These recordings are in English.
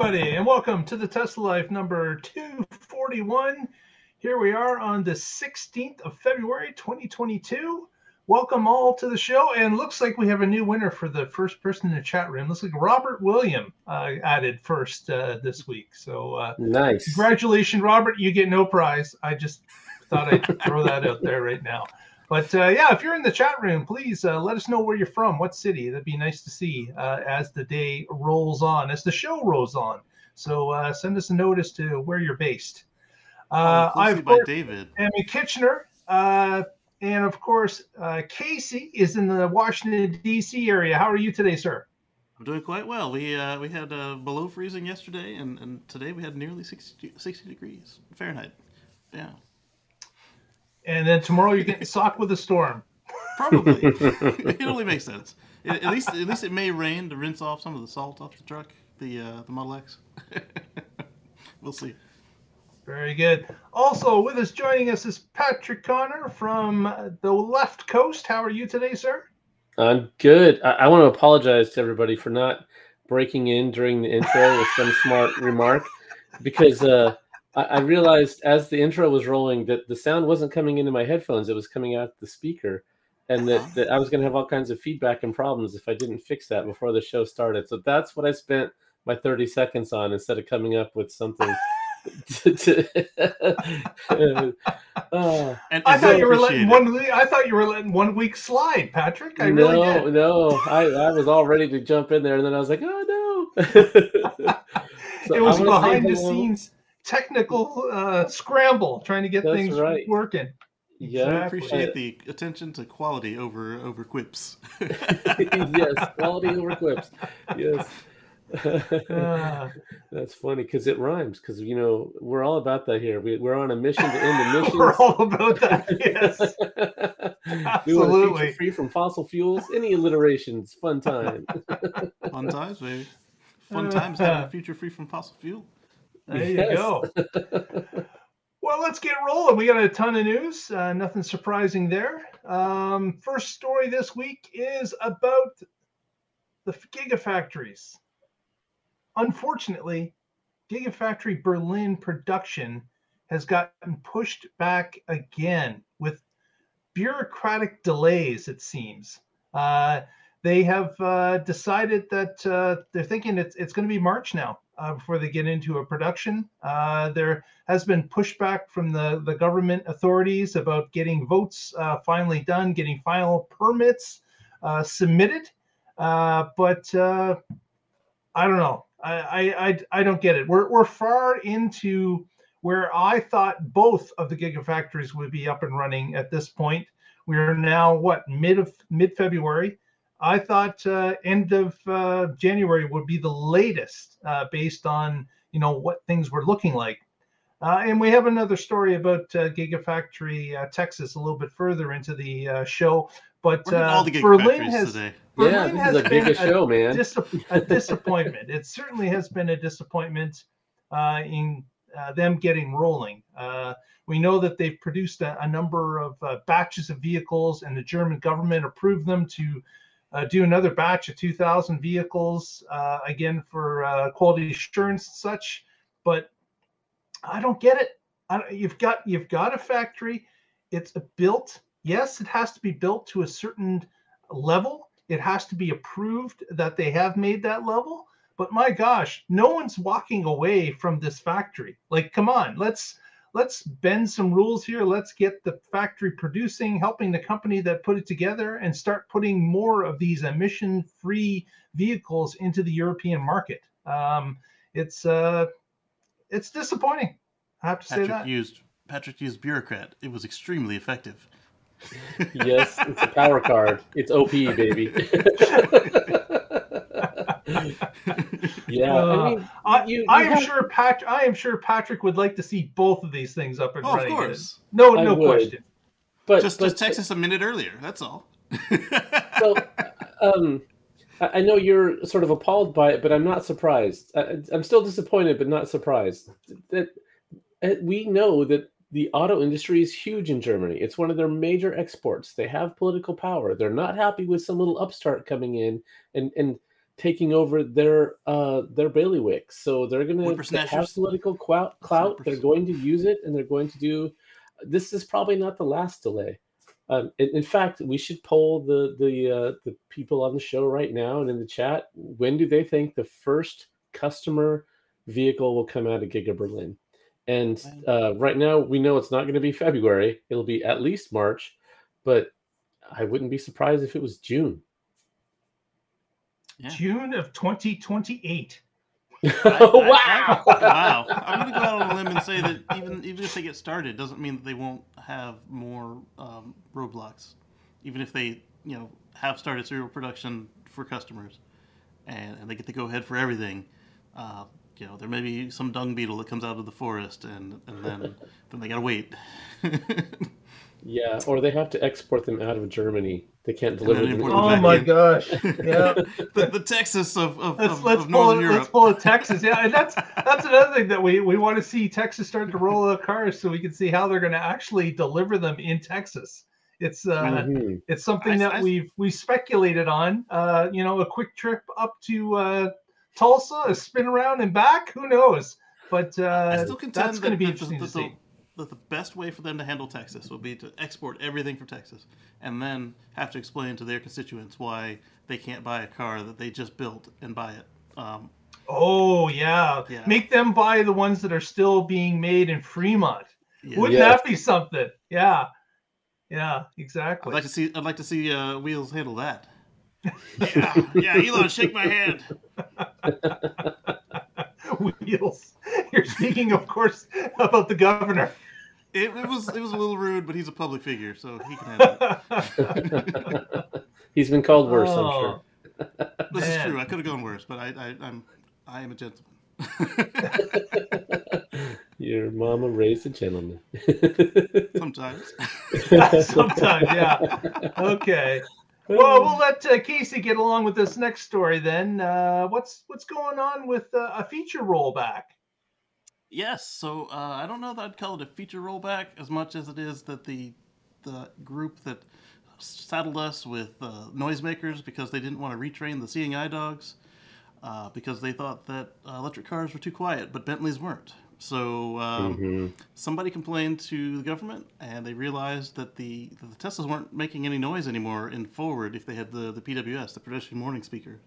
everybody, and welcome to the Tesla Life number 241. Here we are on the 16th of February, 2022. Welcome all to the show, and looks like we have a new winner for the first person in the chat room. Looks like Robert William uh, added first uh, this week. So uh, nice. Congratulations, Robert. You get no prize. I just thought I'd throw that out there right now. But uh, yeah, if you're in the chat room, please uh, let us know where you're from, what city. That'd be nice to see uh, as the day rolls on, as the show rolls on. So uh, send us a notice to where you're based. Uh, oh, I've by David. I'm in Kitchener, uh, and of course Casey is in the Washington D.C. area. How are you today, sir? I'm doing quite well. We we had below freezing yesterday, and, and today we had nearly 60, 60 degrees Fahrenheit. Yeah and then tomorrow you're getting socked with a storm. Probably. it only makes sense. At least, at least it may rain to rinse off some of the salt off the truck, the uh, the Model X. we'll see. Very good. Also with us, joining us is Patrick Connor from the left coast. How are you today, sir? I'm good. I, I want to apologize to everybody for not breaking in during the intro with some smart remark because uh, I, I realized as the intro was rolling that the sound wasn't coming into my headphones; it was coming out the speaker, and that, uh-huh. that I was going to have all kinds of feedback and problems if I didn't fix that before the show started. So that's what I spent my 30 seconds on instead of coming up with something. to, to, uh, and, I thought you were letting one. I thought you were letting one week slide, Patrick. I no, really did. no. I, I was all ready to jump in there, and then I was like, oh no. so it was behind the scenes technical uh, scramble trying to get That's things right. working. Yeah, I appreciate the attention to quality over over quips. yes, quality over quips. Yes. Uh, That's funny because it rhymes. Because you know we're all about that here. We, we're on a mission to end emissions. we're all about that. Yes, absolutely. We free from fossil fuels. Any alliterations? Fun time. fun times, baby. Fun times having a future free from fossil fuel. There yes. you go. well, let's get rolling. We got a ton of news. Uh, nothing surprising there. Um, first story this week is about the gigafactories. Unfortunately, Gigafactory Berlin production has gotten pushed back again with bureaucratic delays, it seems. Uh, they have uh, decided that uh, they're thinking it's, it's going to be March now uh, before they get into a production. Uh, there has been pushback from the, the government authorities about getting votes uh, finally done, getting final permits uh, submitted. Uh, but uh, I don't know. I, I, I don't get it. We're, we're far into where I thought both of the gigafactories would be up and running at this point. We are now what mid of mid February. I thought uh, end of uh, January would be the latest, uh, based on you know what things were looking like. Uh, and we have another story about uh, Gigafactory uh, Texas a little bit further into the show. But Berlin has today. Berlin yeah, has a been a, show, man. Dis- a disappointment. it certainly has been a disappointment in them getting rolling. we know that they've produced a, a number of batches of vehicles, and the German government approved them to do another batch of 2,000 vehicles uh, again for uh, quality assurance and such. But I don't get it. I, you've got you've got a factory. It's built. Yes, it has to be built to a certain level. It has to be approved that they have made that level. But my gosh, no one's walking away from this factory. Like, come on, let's let's bend some rules here. Let's get the factory producing, helping the company that put it together, and start putting more of these emission-free vehicles into the European market. Um, it's uh, it's disappointing. I have to Patrick say that. Used Patrick used bureaucrat. It was extremely effective. yes, it's a power card. It's OP, baby. yeah, uh, I, mean, I, you, you I am have... sure Pat. I am sure Patrick would like to see both of these things up and oh, running. Of course, no, no question. But just, but, just text us a minute earlier. That's all. so, um, I know you're sort of appalled by it, but I'm not surprised. I, I'm still disappointed, but not surprised. That we know that the auto industry is huge in Germany. It's one of their major exports. They have political power. They're not happy with some little upstart coming in and and taking over their uh, their bailiwick. So they're going to have political clout. clout. They're going to use it, and they're going to do. This is probably not the last delay. Um, in, in fact, we should poll the the uh, the people on the show right now and in the chat. When do they think the first customer vehicle will come out of Giga Berlin? And uh, right now, we know it's not going to be February. It'll be at least March, but I wouldn't be surprised if it was June. Yeah. June of 2028. I- I- wow! wow. I'm going to go out on a limb and say that even even if they get started, doesn't mean that they won't have more um, roadblocks. Even if they, you know, have started serial production for customers, and, and they get to go ahead for everything, uh, you know, there may be some dung beetle that comes out of the forest, and and then then they gotta wait. Yeah, or they have to export them out of Germany. They can't deliver them. them Oh my in. gosh. Yeah. the, the Texas of of, Let's of, let's of Northern it, Europe. let's pull it Texas. Yeah, and that's that's another thing that we we want to see Texas start to roll out cars so we can see how they're going to actually deliver them in Texas. It's uh Mhm. it's something I- that I- we've we speculated on. Uh, you know, a quick trip up to uh, Tulsa, a spin around and back. Who knows? But I uh, still contend that's going to be interesting the, to that see. The, that the best way for them to handle Texas would be to export everything from Texas, and then have to explain to their constituents why they can't buy a car that they just built and buy it. Um, Oh yeah. Yeah. make them buy the ones that are still being made in Fremont. yeah. Wouldn't Yeah. that be something? Yeah, yeah, exactly. I'd like to see. I'd like to see uh, Wheels handle that. yeah, yeah, Elon, shake my hand. Wheels. You're speaking, of course, about the governor. It, it was it was a little rude, but he's a public figure, so he can handle it. He's been called worse, I'm Oh, sure. This is true. I could have gone worse, but I, I I'm I am a gentleman. Your mama raised a gentleman. Sometimes. Sometimes, yeah. Okay. Well, we'll let uh, Casey get along with this next story then. Uh, what's what's going on with uh, a feature rollback? Yes, so uh, I don't know that I'd call it a feature rollback as much as it is that the the group that saddled us with uh, noisemakers because they didn't want to retrain the seeing eye dogs uh, because they thought that uh, electric cars were too quiet, but Bentleys weren't. So um, Mhm. somebody complained to the government, and they realized that the that the Teslas weren't making any noise anymore in forward if they had the the PWS, the pedestrian warning speaker,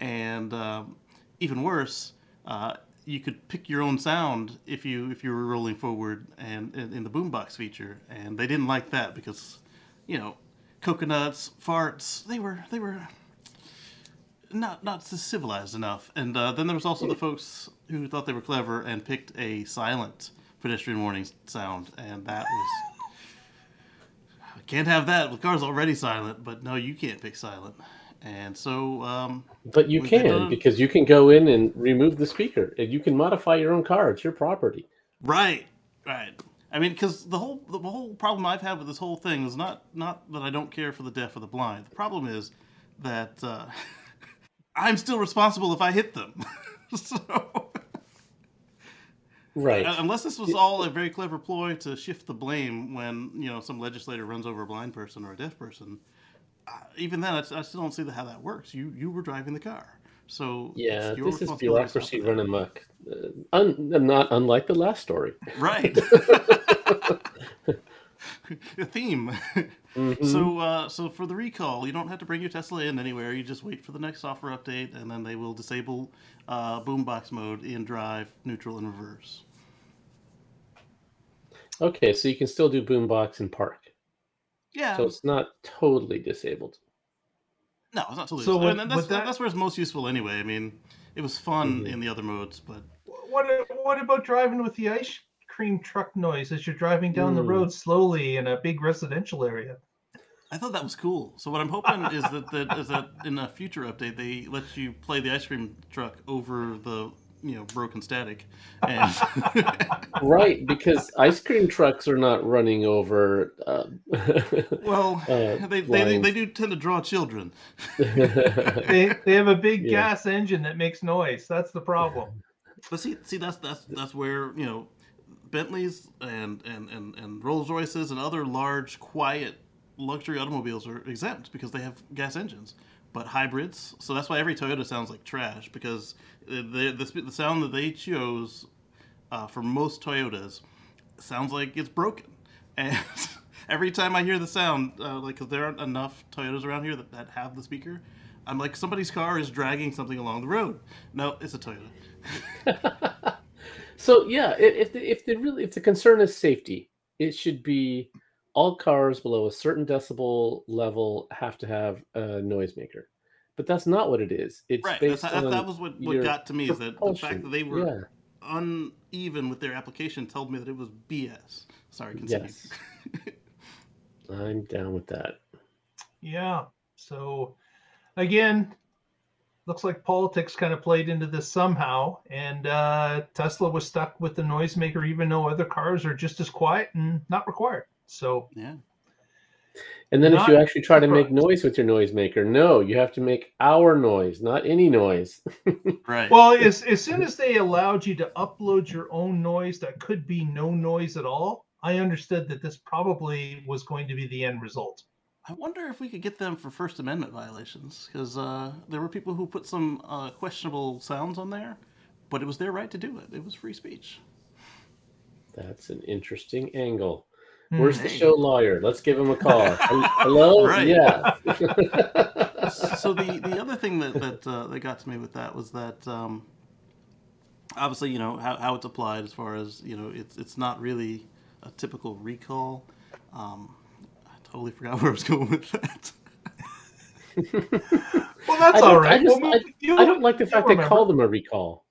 and um, even worse, uh, you could pick your own sound if you if you were rolling forward and in, the boombox feature, and they didn't like that because, you know, coconuts, farts, they were they were not not civilized enough. And uh, then there was also the folks who thought they were clever and picked a silent pedestrian warning sound, and that was. I can't have that. The car's already silent, but no, you can't pick silent. And so, um, But you can because you can go in and remove the speaker, and you can modify your own car. It's your property. Right, right. I mean, because the whole the whole problem I've had with this whole thing is not not that I don't care for the deaf or the blind. The problem is that uh, I'm still responsible if I hit them. so Right. uh, unless this was all a very clever ploy to shift the blame when you know some legislator runs over a blind person or a deaf person, even then I, I still don't see the, how that works. You you were driving the car, so yeah, this is bureaucracy stop that. run amok. Uh, un- not unlike the last story. Right. a theme. Mhm. So, uh, so for the recall, you don't have to bring your Tesla in anywhere. You just wait for the next software update, and then they will disable uh, boombox mode in drive, neutral, and reverse. Okay, so you can still do boombox in park. Yeah. So it's not totally disabled. no, it's not totally. So So would- that's, that- that's where it's most useful anyway. I mean, it was fun Mhm. in the other modes, but What what about driving with the ice cream truck noise as you're driving down the Mm. road slowly in a big residential area? I thought that was cool. So what I'm hoping is that, that is that in a future update they let you play the ice cream truck over the you know broken static, and Right, because ice cream trucks are not running over. Uh, well Uh, they, they they do tend to draw children. They they have a big Yeah. gas engine that makes noise. That's the problem. But see, see, that's that's that's where you know Bentleys and and and, and Rolls Royces and other large, quiet luxury automobiles are exempt because they have gas engines. but hybrids. So that's why every Toyota sounds like trash because the the, the sound that they chose uh, for most Toyotas sounds like it's broken. And every time I hear the sound, uh, like because there aren't enough Toyotas around here that, that have the speaker, I'm like somebody's car is dragging something along the road. No, it's a Toyota. so yeah, if the, if the really if the concern is safety, it should be all cars below a certain decibel level have to have a noisemaker. But that's not what it is. It's right. based that, on that was what, what got to me is that the fact that they were yeah. uneven with their application told me that it was BS. Sorry, continue. Yes. I'm down with that. Yeah. So again, looks like politics kind of played into this somehow, and uh, Tesla was stuck with the noisemaker, even though other cars are just as quiet and not required. So yeah. And then if you actually try to make noise with your noisemaker, no, you have to make our noise, not any noise. Right. Well, as, as soon as they allowed you to upload your own noise that could be no noise at all, I understood that this probably was going to be the end result. I wonder if we could get them for First Amendment violations because uh, there were people who put some uh, questionable sounds on there, but it was their right to do it. It was free speech. That's an interesting angle. Where's the show lawyer? Let's give him a call. Hello? Right. Yeah. so the the other thing that that uh, that got to me with that was that um, obviously you know how, how it's applied as far as you know it's it's not really a typical recall. Um, I totally forgot where I was going with that. Well, that's I all don't- right. I, just, Well, I, you- I don't like the you'll fact they call them a recall.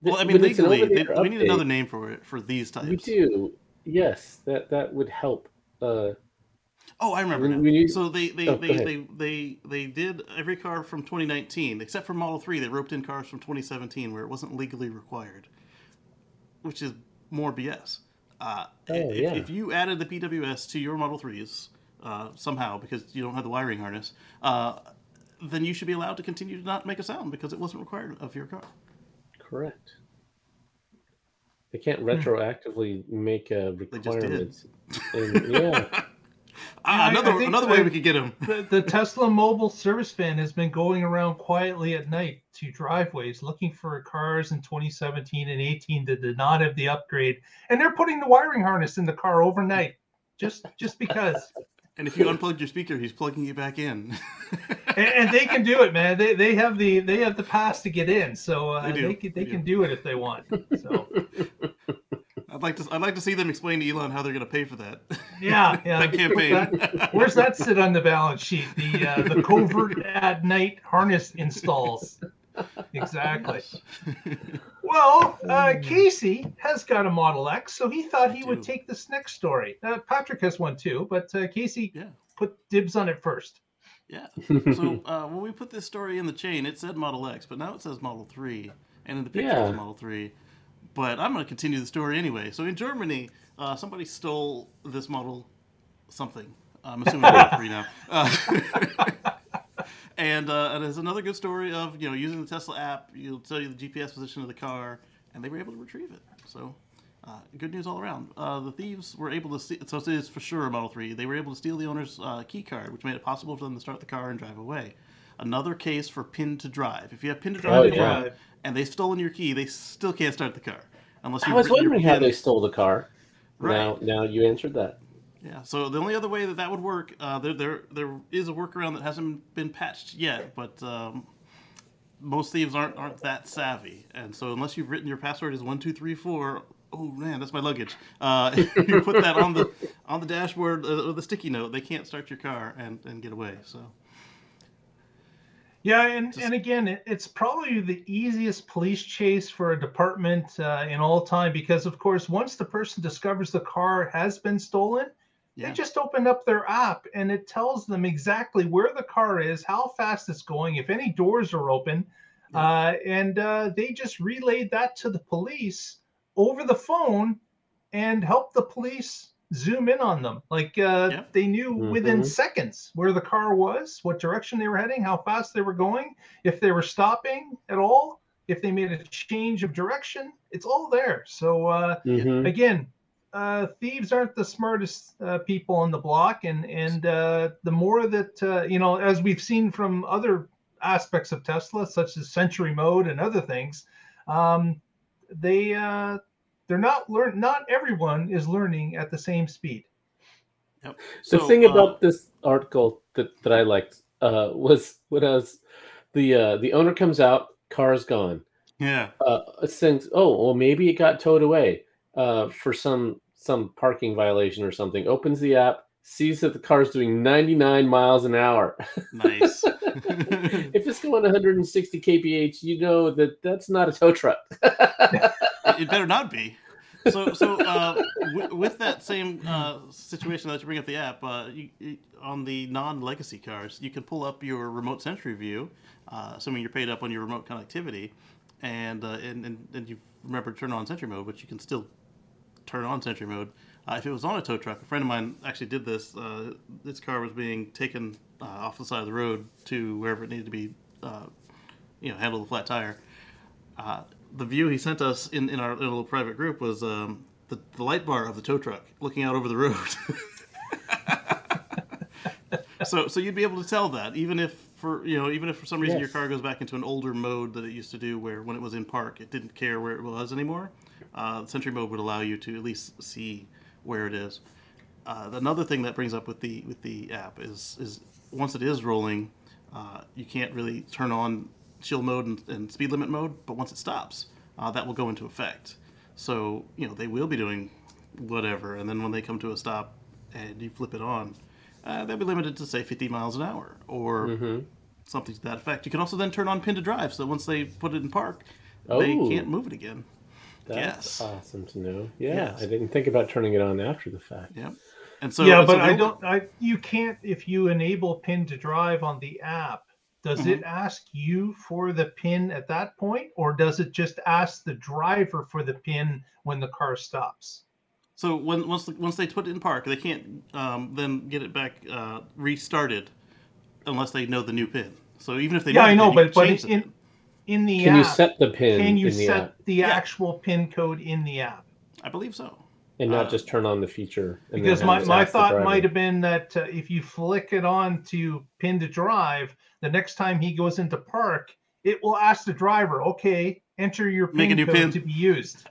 well, I mean when it's an legally, they, we need another name for it for these types. We do. Yes, that that would help. Uh, Oh, I remember When- now. when you- So they they, Oh, they, they they they did every car from 2019 except for Model 3. They roped in cars from 2017 where it wasn't legally required, which is more BS. Uh, Oh, if, yeah. if you added the PWS to your Model 3s uh, somehow because you don't have the wiring harness, uh, then you should be allowed to continue to not make a sound because it wasn't required of your car. correct. They can't retroactively make uh, They just did. requirements. And, yeah. Ah, I- I another another way I- we could get them. the, the Tesla mobile service van has been going around quietly at night to driveways looking for cars in 2017 and 18 that did not have the upgrade, and they're putting the wiring harness in the car overnight, just just because. And if you unplugged your speaker, he's plugging you back in. And, and they can do it, man. They, they have the they have the pass to get in, so uh, They they, do. can they They can do it if they want. So I'd like to I'd like to see them explain to Elon how they're going to pay for that. yeah, yeah. that campaign. That- where's that sit on the balance sheet? The uh, the covert at night harness installs. Exactly. Well, uh, Casey has got a Model X, so he thought he would take this next story. Uh, Patrick has one too, but uh, Casey Yeah. put dibs on it first. Yeah. So uh, when we put this story in the chain, it said Model X, but now it says Model 3, and in the picture Yeah. it's Model 3. But I'm going to continue the story anyway. So in Germany, uh, somebody stole this model something. I'm assuming it's Model 3 now. And, uh, and there's another good story of you know using the Tesla app. You'll tell you the GPS position of the car, and they were able to retrieve it. So. Uh, good news all around. Uh, the thieves were able to steal, so it is for sure a Model 3. They were able to steal the owner's uh, key card, which made it possible for them to start the car and drive away. Another case for pin to drive. If you have pin to drive Oh, your yeah. car and they've stolen your key, they still can't start the car unless you I was wondering how they stole the car. Right. Now, now you answered that. Yeah. So the only other way that that would work, uh, there there there is a workaround that hasn't been patched yet, but um, most thieves aren't aren't that savvy, and so unless you've written your password as one two three four. Oh man, that's my luggage. Uh, you put that on the on the dashboard uh, with a sticky note. They can't start your car and, and get away. So Yeah, and, Just- and again, it, it's probably the easiest police chase for a department uh, in all time because, of course, once the person discovers the car has been stolen, yeah, they just open up their app and it tells them exactly where the car is, how fast it's going, if any doors are open, uh, and uh, they just relayed that to the police over the phone and help the police zoom in on them. Like uh, Yep. they knew within Mhm. seconds where the car was, what direction they were heading, how fast they were going, if they were stopping at all, if they made a change of direction. It's all there. So uh, Mhm. again, uh, thieves aren't the smartest uh, people on the block, and and uh, the more that uh, you know, as we've seen from other aspects of Tesla, such as Sentry Mode and other things, um, they uh, they're not learn. Not everyone is learning at the same speed. Yep. The thing uh, about this article that, that I liked uh, was when I was the uh, the owner comes out, car's gone. Yeah. Uh, thinks, oh well, maybe it got towed away uh, for some some parking violation or something. Opens the app, sees that the car is doing 99 miles an hour. Nice. if it's going 160 kph, you know that that's not a tow truck. it better not be. So, so uh, w- with that same uh, situation that you bring up the app, uh, you, you, on the non-legacy cars, you can pull up your remote Sentry view, uh, assuming you're paid up on your remote connectivity, and uh, and, and, and you remember to turn on Sentry mode, but you can still turn on Sentry mode. Uh, if it was on a tow truck, a friend of mine actually did this. Uh, this car was being taken uh, off the side of the road to wherever it needed to be, uh, you know, handle the flat tire. Uh, the view he sent us in, in our little private group was um, the, the light bar of the tow truck looking out over the road. so so you'd be able to tell that even if for you know even if for some reason yes. your car goes back into an older mode that it used to do where when it was in park it didn't care where it was anymore uh, Sentry mode would allow you to at least see where it is. Uh, another thing that brings up with the with the app is is once it is rolling, uh, you can't really turn on chill mode and, and, speed limit mode, but once it stops, uh, that will go into effect. So you know they will be doing whatever, and then when they come to a stop and you flip it on, uh, they'll be limited to say 50 miles an hour or mm-hmm. something to that effect. You can also then turn on pin to drive, so once they put it in park, oh. they can't move it again. That's yes. awesome to know. Yeah, yes. I didn't think about turning it on after the fact. Yeah. And so Yeah, but I don't I you can't if you enable pin to drive on the app, does mm-hmm. it ask you for the pin at that point or does it just ask the driver for the pin when the car stops? So when once once they put it in park, they can't um, then get it back uh, restarted unless they know the new pin. So even if they yeah, know I know, but but in, in the can app, you set the pin? Can you set app? the yeah. actual pin code in the app? I believe so. And not uh, just turn on the feature. because my, my thought might have been that uh, if you flick it on to pin to drive, the next time he goes into park, it will ask the driver, okay, enter your pin code pin. to be used.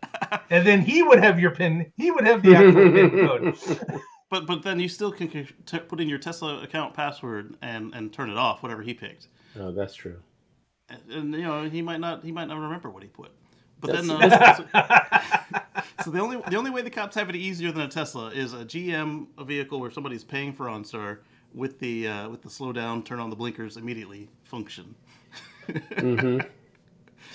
and then he would have your pin, he would have the actual pin code. But but then you still can put in your Tesla account password and, and turn it off, whatever he picked. Oh, that's true and you know he might not he might not remember what he put. But That's, then, uh, so, so, the only the only way the cops have it easier than a Tesla is a GM a vehicle where somebody's paying for OnStar with the uh, with the slow down, turn on the blinkers immediately function. mm-hmm.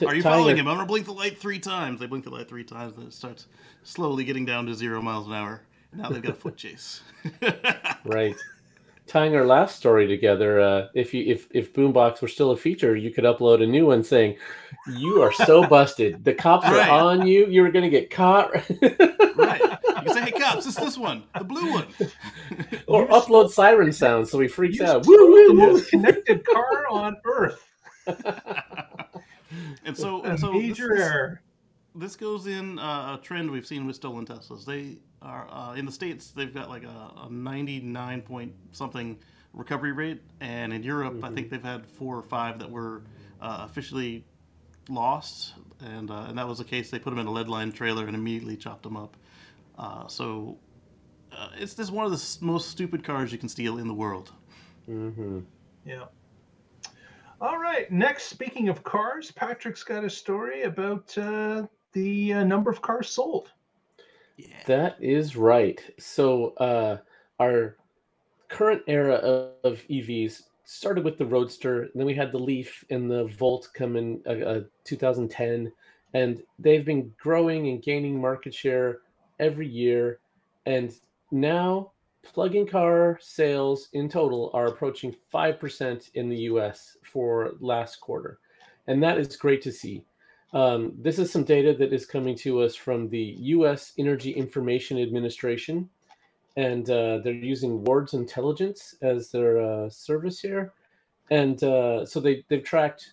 Are you following him? I'm gonna blink the light three times. They blink the light three times, and it starts slowly getting down to zero miles an hour. Now they've got a foot chase. right tying our last story together, uh, if you if if Boombox were still a feature, you could upload a new one saying, "You are so busted. The cops right. are on you. You're going to get caught." right. You can say, "Hey, cops, it's this one, the blue one." or You're upload siren sounds so he freaks out. Woo, woo, the most connected car on Earth. And so, and so major this, error. This goes in uh, a trend we've seen with stolen Teslas. They are uh, in the states they've got like a, a 99 point something recovery rate, and in Europe mm-hmm. I think they've had four or five that were uh, officially lost, and uh, and that was the case. They put them in a lead line trailer and immediately chopped them up. Uh, so uh, it's just one of the most stupid cars you can steal in the world. Mm-hmm. Yeah. All right. Next, speaking of cars, Patrick's got a story about uh, the uh, number of cars sold. Yeah. That is right. So uh, our current era of, of, EVs started with the Roadster, then we had the Leaf and the Volt come in uh, uh, 2010, and they've been growing and gaining market share every year. And now plug-in car sales in total are approaching 5% in the US for last quarter. And that is great to see. Um, this is some data that is coming to us from the U.S. Energy Information Administration, and uh, they're using Wards Intelligence as their uh, service here. And uh, so they, they've tracked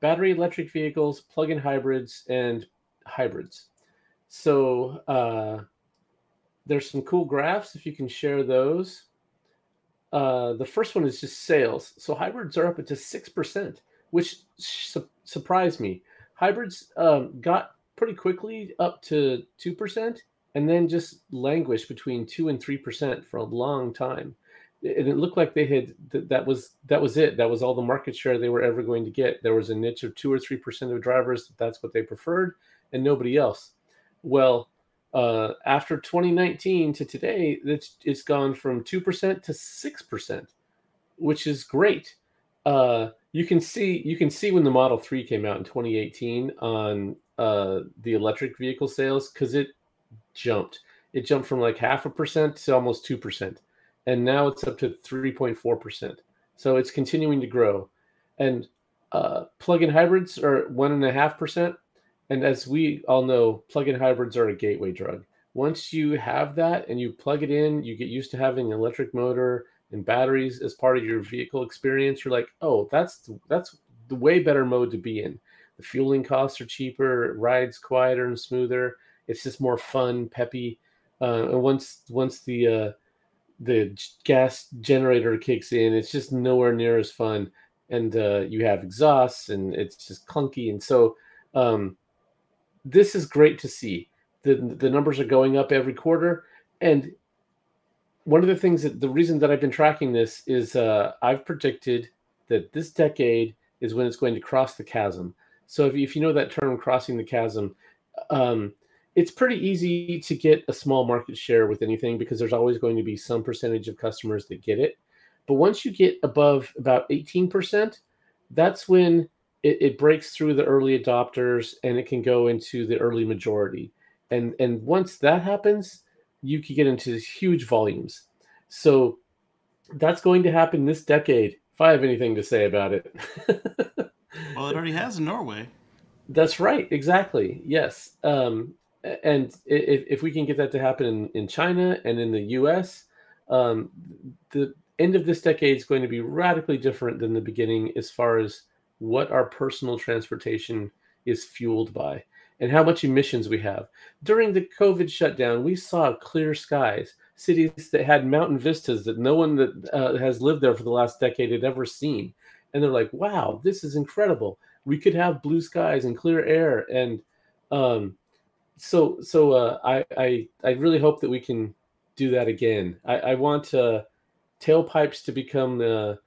battery electric vehicles, plug in hybrids, and hybrids. So uh, there's some cool graphs if you can share those. Uh, the first one is just sales. So hybrids are up to 6%, which su- surprised me. Hybrids um, got pretty quickly up to 2% and then just languished between 2 and 3% for a long time. And it looked like they had that was that was it. That was all the market share they were ever going to get. There was a niche of two or three percent of drivers. That's what they preferred, and nobody else. Well, uh, after 2019 to today, it's, it's gone from 2% to 6%, which is great. Uh, you can see you can see when the Model 3 came out in 2018 on uh, the electric vehicle sales because it jumped. It jumped from like half a percent to almost 2%. And now it's up to 3.4%. So it's continuing to grow. And uh, plug-in hybrids are one and as we all know, plug-in hybrids are a gateway drug. Once you have that and you plug it in, you get used to having an electric motor and batteries as part of your vehicle experience. You're like, oh, that's that's the way better mode to be in. The fueling costs are cheaper, rides quieter and smoother. It's just more fun, peppy. Uh, and once once the uh, the gas generator kicks in, it's just nowhere near as fun. And uh, you have exhausts, and it's just clunky. And so um, this is great to see. The the numbers are going up every quarter, and one of the things that the reason that I've been tracking this is uh, I've predicted that this decade is when it's going to cross the chasm. So if if you know that term, crossing the chasm, um, it's pretty easy to get a small market share with anything because there's always going to be some percentage of customers that get it. But once you get above about 18%, that's when it, it breaks through the early adopters and it can go into the early majority. And and once that happens, you can get into huge volumes. So that's going to happen this decade, if I have anything to say about it. well, it already has in Norway. That's right. Exactly. Yes. Um, and if, if we can get that to happen in, in China and in the US, um, the end of this decade is going to be radically different than the beginning as far as what our personal transportation is fueled by and how much emissions we have. During the COVID shutdown, we saw clear skies, cities that had mountain vistas that no one that uh, has lived there for the last decade had ever seen. And they're like, wow, this is incredible. We could have blue skies and clear air. And um, so, so uh, I, I, I really hope that we can do that again. I, I want uh, tailpipes to become the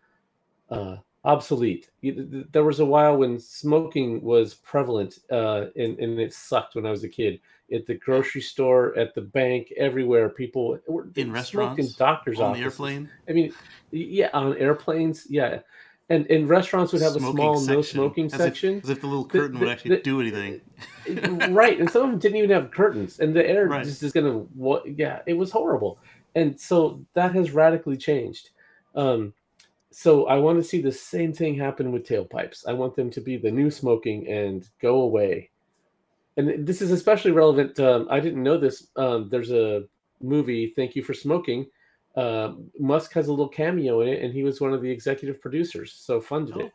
uh, obsolete. There was a while when smoking was prevalent, uh, and, and it sucked when I was a kid. At the grocery store, at the bank, everywhere, people were in restaurants, in doctors' on offices. the airplane. I mean, yeah, on airplanes, yeah. And, and restaurants would have Smoking a small section, no smoking as if- section. as if the little The- curtain would actually the- do anything. right and some of them didn't even have curtains and the air Right. just is gonna what yeah it was horrible and so that has radically changed um so i want to see the same thing happen with tailpipes. I want them to be the new smoking and go away. And this is especially relevant um, i didn't know this um, there's a movie thank you for smoking uh, musk has a little cameo in it and he was one of the executive producers so funded Oh. it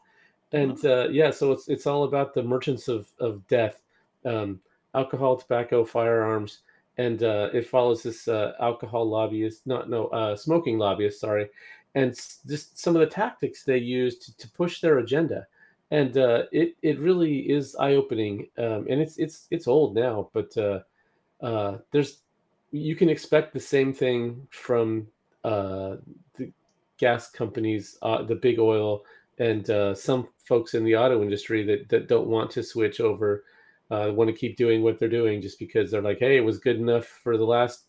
and uh, yeah so it's it's all about the merchants of of death um, alcohol, tobacco, firearms, and uh, it follows this uh, alcohol lobbyist, not no uh, smoking lobbyist, sorry, and just some of the tactics they use to, to push their agenda, and uh, it it really is eye opening, um, and it's it's it's old now, but uh, uh, there's you can expect the same thing from uh, the gas companies, uh, the big oil, and uh, some folks in the auto industry that that don't want to switch over want to keep doing what they're doing just because they're like, hey, it was good enough for the last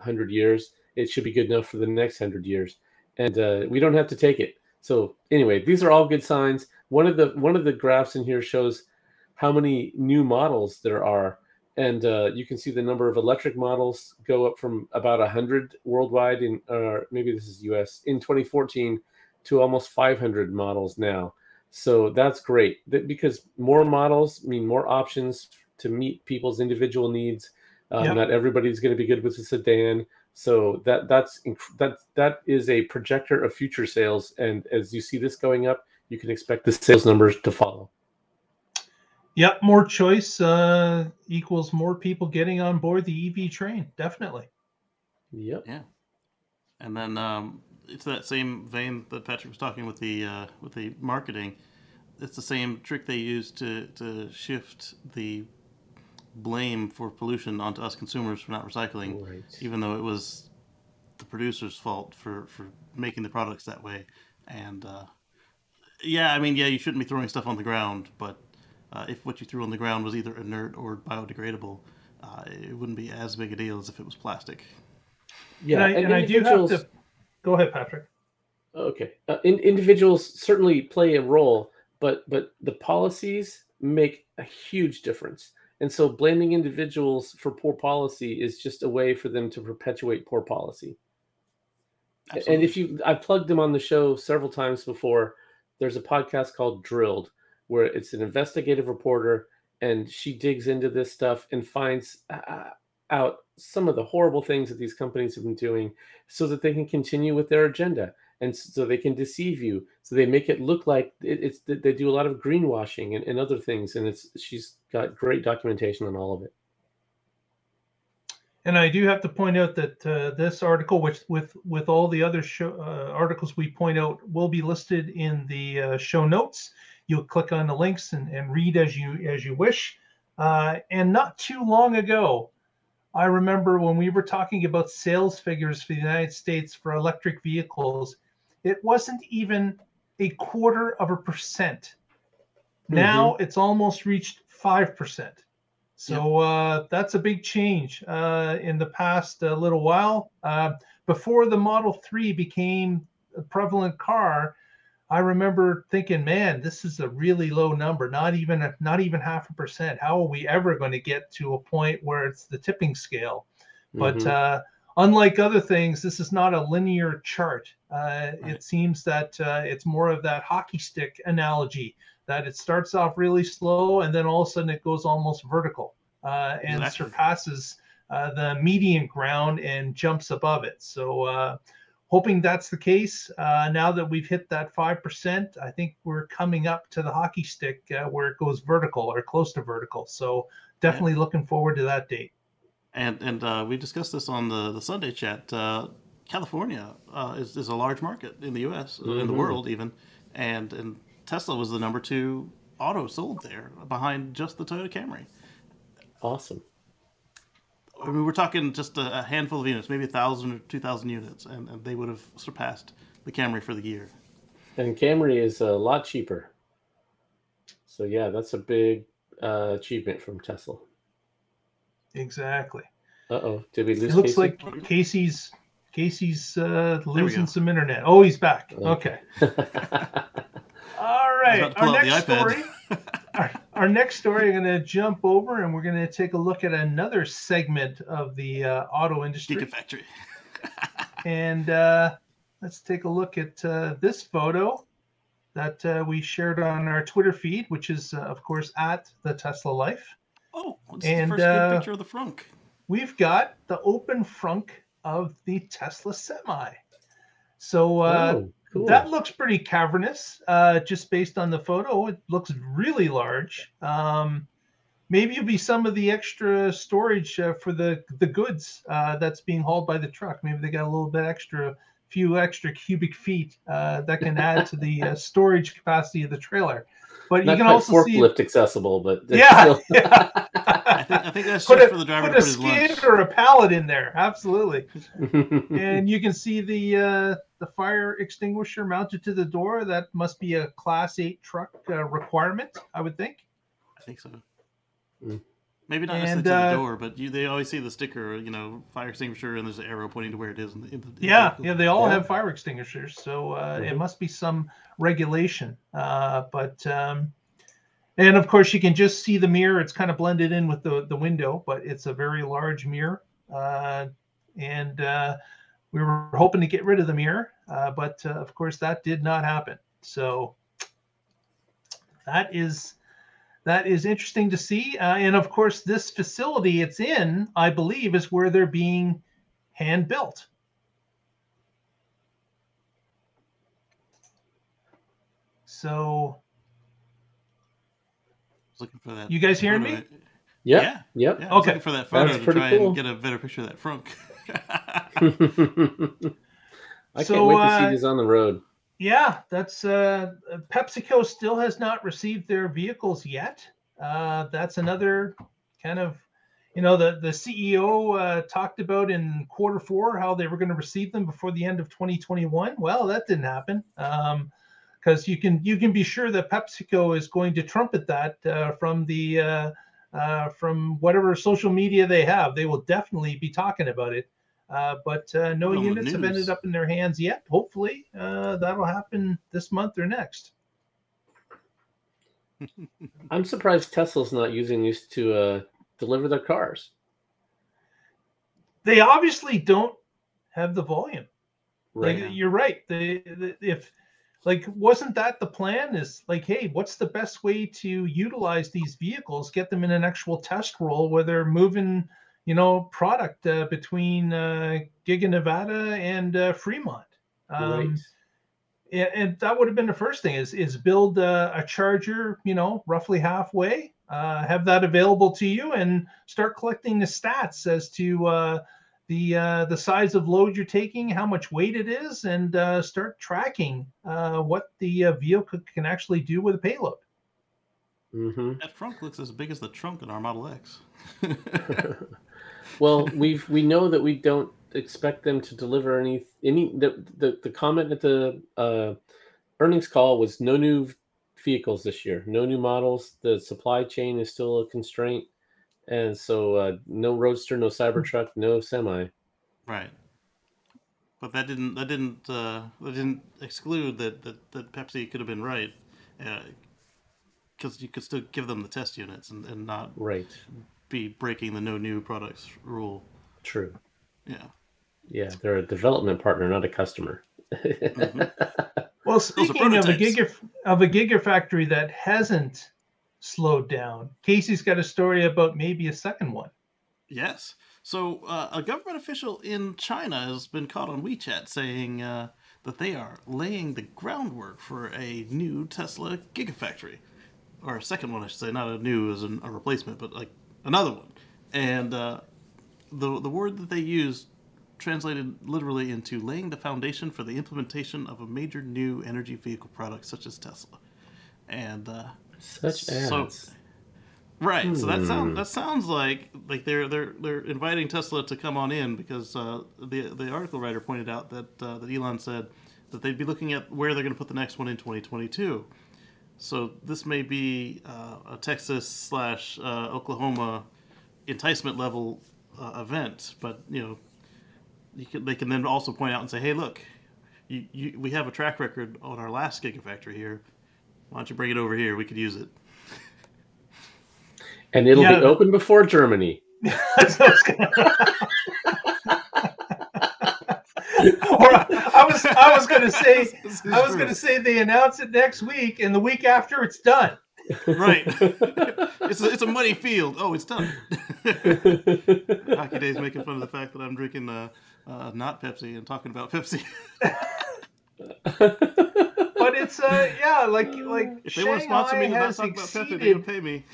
hundred years. It should be good enough for the next hundred years, and uh, we don't have to take it. So anyway, these are all good signs. One of the one of the graphs in here shows how many new models there are, and uh, you can see the number of electric models go up from about hundred worldwide in, uh, maybe this is U.S. in 2014 to almost 500 models now. So that's great that because more models mean more options to meet people's individual needs. Um, Yep. Not everybody's going to be good with a sedan, so that that's inc- that that is a projector of future sales. And as you see this going up, you can expect the sales numbers to follow. Yep, more choice uh, equals more people getting on board the EV train. Definitely. Yep. Yeah. And then um, it's that same vein that Patrick was talking with the uh, with the marketing. It's the same trick they use to to shift the blame for pollution onto us consumers for not recycling, Right. even though it was the producer's fault for for making the products that way. And uh, yeah, I mean, yeah, you shouldn't be throwing stuff on the ground, but uh, if what you threw on the ground was either inert or biodegradable, uh, it wouldn't be as big a deal as if it was plastic. Yeah, and I, and I do have to. Go ahead, Patrick. Okay. Uh, in, individuals certainly play a role, but but the policies make a huge difference. And so blaming individuals for poor policy is just a way for them to perpetuate poor policy. And if you, I've plugged them on the show several times before. There's a podcast called Drilled, where it's an investigative reporter, and she digs into this stuff and finds uh, out some of the horrible things that these companies have been doing, so that they can continue with their agenda, and so they can deceive you. So they make it look like it, it's they do a lot of greenwashing and, and other things, and it's she's got great documentation on all of it. And I do have to point out that uh, this article, which with with all the other show, uh, articles we point out, will be listed in the uh, show notes. You'll click on the links and, and read as you as you wish. Uh, and not too long ago, I remember when we were talking about sales figures for the United States for electric vehicles, it wasn't even a quarter of a percent. Now it's almost reached five percent. So uh, that's a big change uh, in the past uh, little while. Uh, before the Model 3 became a prevalent car, I remember thinking, "Man, this is a really low number. Not even a, not even half a percent. How are we ever going to get to a point where it's the tipping scale?" But Mhm. uh, unlike other things, this is not a linear chart. Uh, Right. It seems that uh, it's more of that hockey stick analogy that it starts off really slow and then all of a sudden it goes almost vertical uh, and Exactly. surpasses uh, the median ground and jumps above it. So, uh, hoping that's the case. Uh, now that we've hit that 5%, I think we're coming up to the hockey stick uh, where it goes vertical or close to vertical. So, definitely looking forward to that date. And and uh, we discussed this on the, the Sunday chat. Uh, California uh, is, is a large market in the U.S. uh in the Mhm. world even, and and Tesla was the number two auto sold there, behind just the Toyota Camry. awesome. I mean, we're talking just a, a handful of units, maybe a thousand or two thousand units, and, and they would have surpassed the Camry for the year. And Camry is a lot cheaper. So yeah, that's a big uh, achievement from Tesla. Exactly. Uh oh, did we lose? It looks Casey? like Casey's Casey's uh, losing some internet. Oh, he's back. Okay. Okay. All right. about to Our pull out the next iPad. story. Our, our next story. I'm going to jump over and we're going to take a look at another segment of the uh, auto industry. Gigafactory. And uh, let's take a look at uh, this photo that uh, we shared on our Twitter feed, which is, uh, of course, at the Tesla Life. Oh, it's And, the first uh, good picture of the frunk. We've got the open frunk of the Tesla Semi. So uh, oh, cool. that looks pretty cavernous, uh, just based on the photo. It looks really large. Um, maybe it'll be some of the extra storage uh, for the the goods uh, that's being hauled by the truck. Maybe they got a little bit extra, few extra cubic feet uh, that can add to the uh, storage capacity of the trailer. But Not you can quite also see, forklift accessible, but yeah, still- yeah. I think, I think that's put just a, for the driver put to a put his lunch. skid or a pallet in there. Absolutely. and you can see the uh, the fire extinguisher mounted to the door. That must be a Class Eight truck uh, requirement, I would think. I think so. Mm. Maybe not And, necessarily to uh, the door, but you, they always see the sticker, you know, fire extinguisher, and there's an arrow pointing to where it is. In the, in the, in the Yeah, yeah, they all Yeah. have fire extinguishers, so uh, it Mhm. must be some regulation. Uh, but um, and of course, you can just see the mirror. It's kind of blended in with the the window, but it's a very large mirror. Uh, and uh, we were hoping to get rid of the mirror, uh, but uh, of course, that did not happen. So that is that is interesting to see. Uh, and of course, this facility it's in, I believe, is where they're being hand built. So looking for that. You guys hearing me? Yep. Yeah. Yep. Yeah, Okay. looking for that photo That's to try cool. and get a better picture of that frunk. I So, can't wait to uh, see these on the road. Yeah, that's uh, PepsiCo still has not received their vehicles yet. Uh, that's another kind of, you know, the the CEO uh, talked about in quarter four how they were going to receive them before the end of 2021. Well, that didn't happen because you can you can be sure that PepsiCo is going to trumpet that uh, from the uh, uh, from whatever social media they have. They will definitely be talking about it. Uh, but uh, no On the units have ended up in their hands yet. Hopefully, uh, that'll happen this month or next. I'm surprised Tesla's not using these to uh, deliver their cars. They obviously don't have the volume. Right. Like you're right. They, the if like wasn't that the plan? Is like, hey, what's the best way to utilize these vehicles? Get them in an actual test roll where they're moving, you know, product uh, between uh, Giga Nevada and uh, Fremont. Um, right. and, and that would have been the first thing is is build a, a charger you know roughly halfway uh, have that available to you and start collecting the stats as to uh, the uh, the size of load you're taking how much weight it is and uh, start tracking uh, what the uh, vehicle can actually do with a payload hmm That trunk looks as big as the trunk in our Model X. well, we've we know that we don't expect them to deliver any any the the, the comment at the uh, earnings call was no new vehicles this year, no new models. The supply chain is still a constraint, and so uh, no Roadster, no Cybertruck, no semi. right. But that didn't that didn't uh, that didn't exclude that, that, that Pepsi could have been right, because you could still give them the test units and, and not Right. Be breaking the no new products rule. True. Yeah. Yeah, they're a development partner, not a customer. well speaking of a prototypes. giga of a gigafactory that hasn't slowed down kacey's got a story about maybe a second one Yes. So uh, a government official in China has been caught on WeChat saying uh, that they are laying the groundwork for a new Tesla Gigafactory, or a second one, I should say, not a new as an, a replacement, but like another one. And uh, the the word that they used translated literally into laying the foundation for the implementation of a major new energy vehicle product such as Tesla. And uh, Such as. So- Right. So that Hmm. sounds that sounds like like they're they're they're inviting Tesla to come on in because uh, the the article writer pointed out that uh, that Elon said that they'd be looking at where they're going to put the next one in 2022. So this may be uh, a Texas slash uh, Oklahoma enticement level uh, event, but you know, you can, they can then also point out and say, hey, look, you, you, we have a track record on our last Gigafactory here. Why don't you bring it over here? We could use it. and it'll Yeah. be open before Germany. That's what I was I was gonna say I was gonna say they announce it next week and the week after it's done. Right. it's a, it's a muddy field. Oh, it's done. Hockey Day's making fun of the fact that I'm drinking uh, uh, not Pepsi and talking about Pepsi. But it's uh yeah like like if they want to sponsor me Shanghai to not has talk about Pepsi, they exceeded would pay me.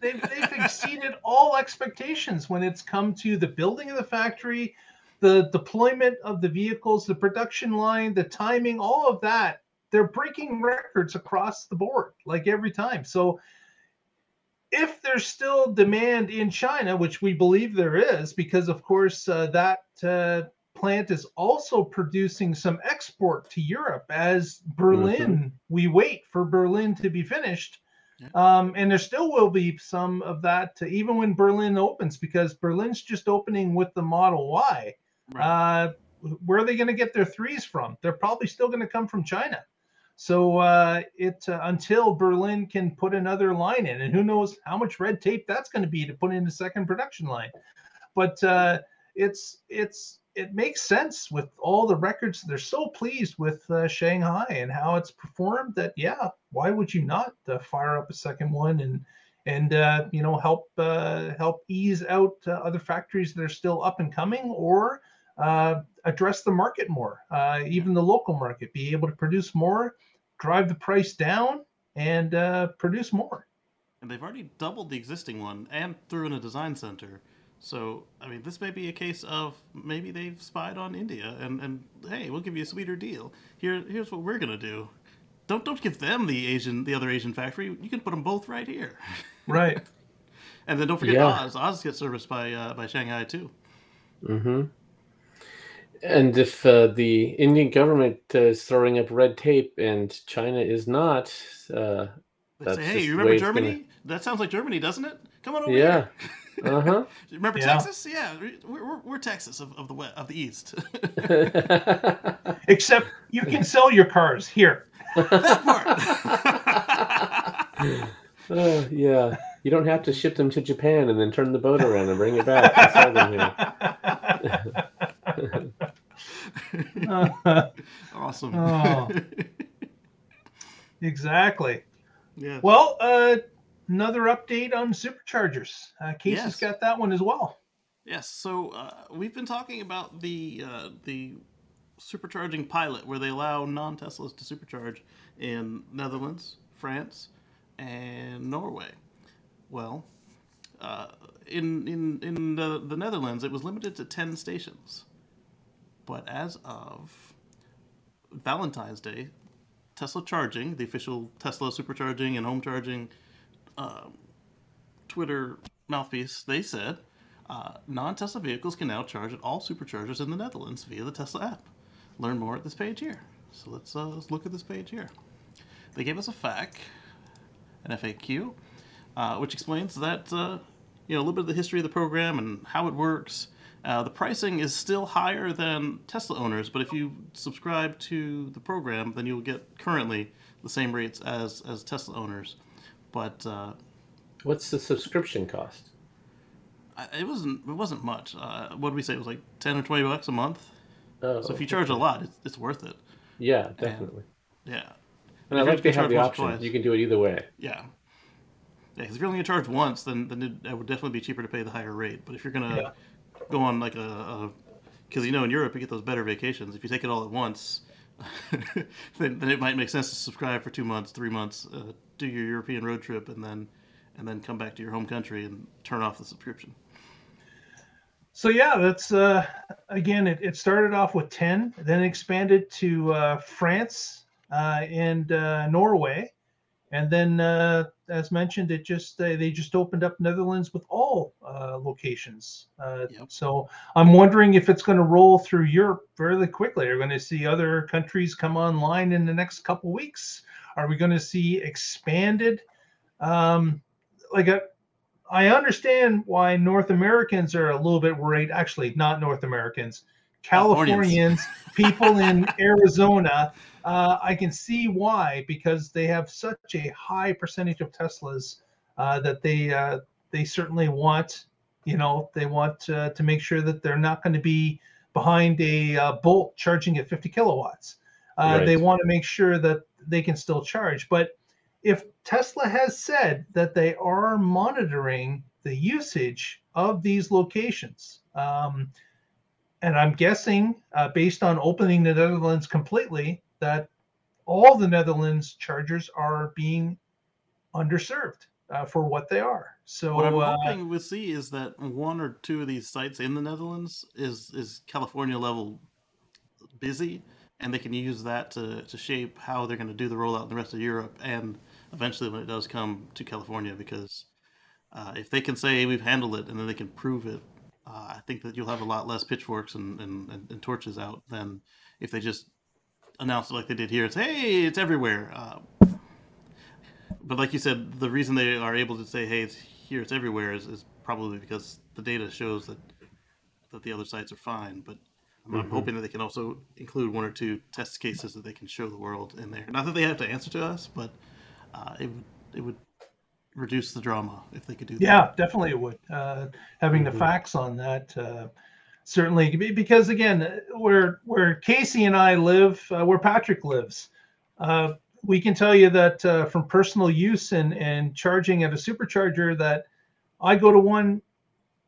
they've, they've exceeded all expectations when it's come to the building of the factory, the deployment of the vehicles, the production line, the timing, all of that. They're breaking records across the board, like every time. So, if there's still demand in China, which we believe there is, because of course uh, that uh, plant is also producing some export to Europe as Berlin. We wait for Berlin to be finished. Um, and there still will be some of that uh, even when Berlin opens, because Berlin's just opening with the Model Y. Right. Uh, where are they going to get their threes from? They're probably still going to come from China. So uh, it uh, until Berlin can put another line in, and who knows how much red tape that's going to be to put in a second production line. But uh, it's it's it makes sense with all the records. They're so pleased with uh, Shanghai and how it's performed that yeah, why would you not uh, fire up a second one and and uh, you know help help ease out other factories that are still up and coming or uh, address the market more, uh, even the local market, be able to produce more, drive the price down, and uh, produce more. and they've already doubled the existing one and threw in a design center. So, I mean, this may be a case of maybe they've spied on India and, and hey, we'll give you a sweeter deal. Here, here's what we're gonna do. Don't don't give them the Asian, the other Asian factory. You can put them both right here. Right. And then don't forget Yeah. Oz. Oz gets serviced by uh, by Shanghai too. hmm And if uh, the Indian government uh, is throwing up red tape and China is not, uh, That's say, hey, you remember way it's Germany? That sounds like Germany, doesn't it? Come on over yeah, here. uh huh. Remember Yeah. Texas? Yeah, we're, we're, we're Texas of, of the west, of the east. Except you can sell your cars here. that part. Oh, yeah, you don't have to ship them to Japan and then turn the boat around and bring it back and sell them here. awesome. Oh. exactly. yeah. Well, uh, another update on superchargers. Uh, Kacey's Yes. got that one as well. Yes. So uh, we've been talking about the uh, the supercharging pilot, where they allow non-Teslas to supercharge in Netherlands, France, and Norway. Well, uh, in in in the, the Netherlands, it was limited to ten stations, but as of Valentine's Day, Tesla Charging, the official Tesla supercharging and home charging um, Twitter mouthpiece, they said uh, non-Tesla vehicles can now charge at all superchargers in the Netherlands via the Tesla app. Learn more at this page here. So let's uh, let's look at this page here. They gave us a FAQ, an FAQ, uh, which explains that uh, you know a little bit of the history of the program and how it works. Uh, the pricing is still higher than Tesla owners, but if you subscribe to the program, then you'll get currently the same rates as as Tesla owners. But uh, What's the subscription cost? It wasn't it wasn't much. Uh, what did we say? It was like ten or twenty bucks a month. Oh, So if you charge a lot, it's, it's worth it. yeah, definitely. Yeah, And I like they have the option. twice. You can do it either way. yeah, yeah. Because if you're only gonna charge once, then then it, it would definitely be cheaper to pay the higher rate. But if you're gonna Yeah. Go on like a, because you know in Europe you get those better vacations. If you take it all at once, then, then it might make sense to subscribe for two months, three months, uh, do your European road trip, and then and then come back to your home country and turn off the subscription. So yeah, that's uh, again. It, it started off with ten, then expanded to uh, France uh, and uh, Norway, and then, uh, as mentioned, it just uh, they just opened up Netherlands with all uh, locations. Uh, Yep. So I'm wondering if it's going to roll through Europe fairly quickly. Are we going to see other countries come online in the next couple weeks? Are we going to see expanded? Um, like a, I understand why North Americans are a little bit worried. Actually, not North Americans, Californians. People in Arizona. Uh, I can see why because they have such a high percentage of Teslas uh, that they uh, they certainly want. You know, they want uh, to make sure that they're not going to be behind a uh, bolt charging at 50 kilowatts. Uh, They want to make sure that they can still charge, but if Tesla has said that they are monitoring the usage of these locations, um, and I'm guessing, uh, based on opening the Netherlands completely, that all the Netherlands chargers are being underserved uh, for what they are. So, What I'm uh, hoping we'll see is that one or two of these sites in the Netherlands is is California level busy, and they can use that to, to shape how they're going to do the rollout in the rest of Europe, and eventually when it does come to California, because uh, if they can say we've handled it and then they can prove it, uh, I think that you'll have a lot less pitchforks and, and, and, and torches out than if they just announce it like they did here. It's hey, it's everywhere. Uh, but like you said, the reason they are able to say, "Hey, it's here, it's everywhere," is, is probably because the data shows that that the other sites are fine. But I'm, Mhm. hoping that they can also include one or two test cases that they can show the world in there. Not that they have to answer to us, but uh, it would it would reduce the drama if they could do that. Yeah, definitely it would. Uh, having Mhm. the facts on that uh, certainly because again, uh, where where Kacey and I live, uh, where Patrick lives, uh, we can tell you that uh, from personal use and and charging at a supercharger that I go to one,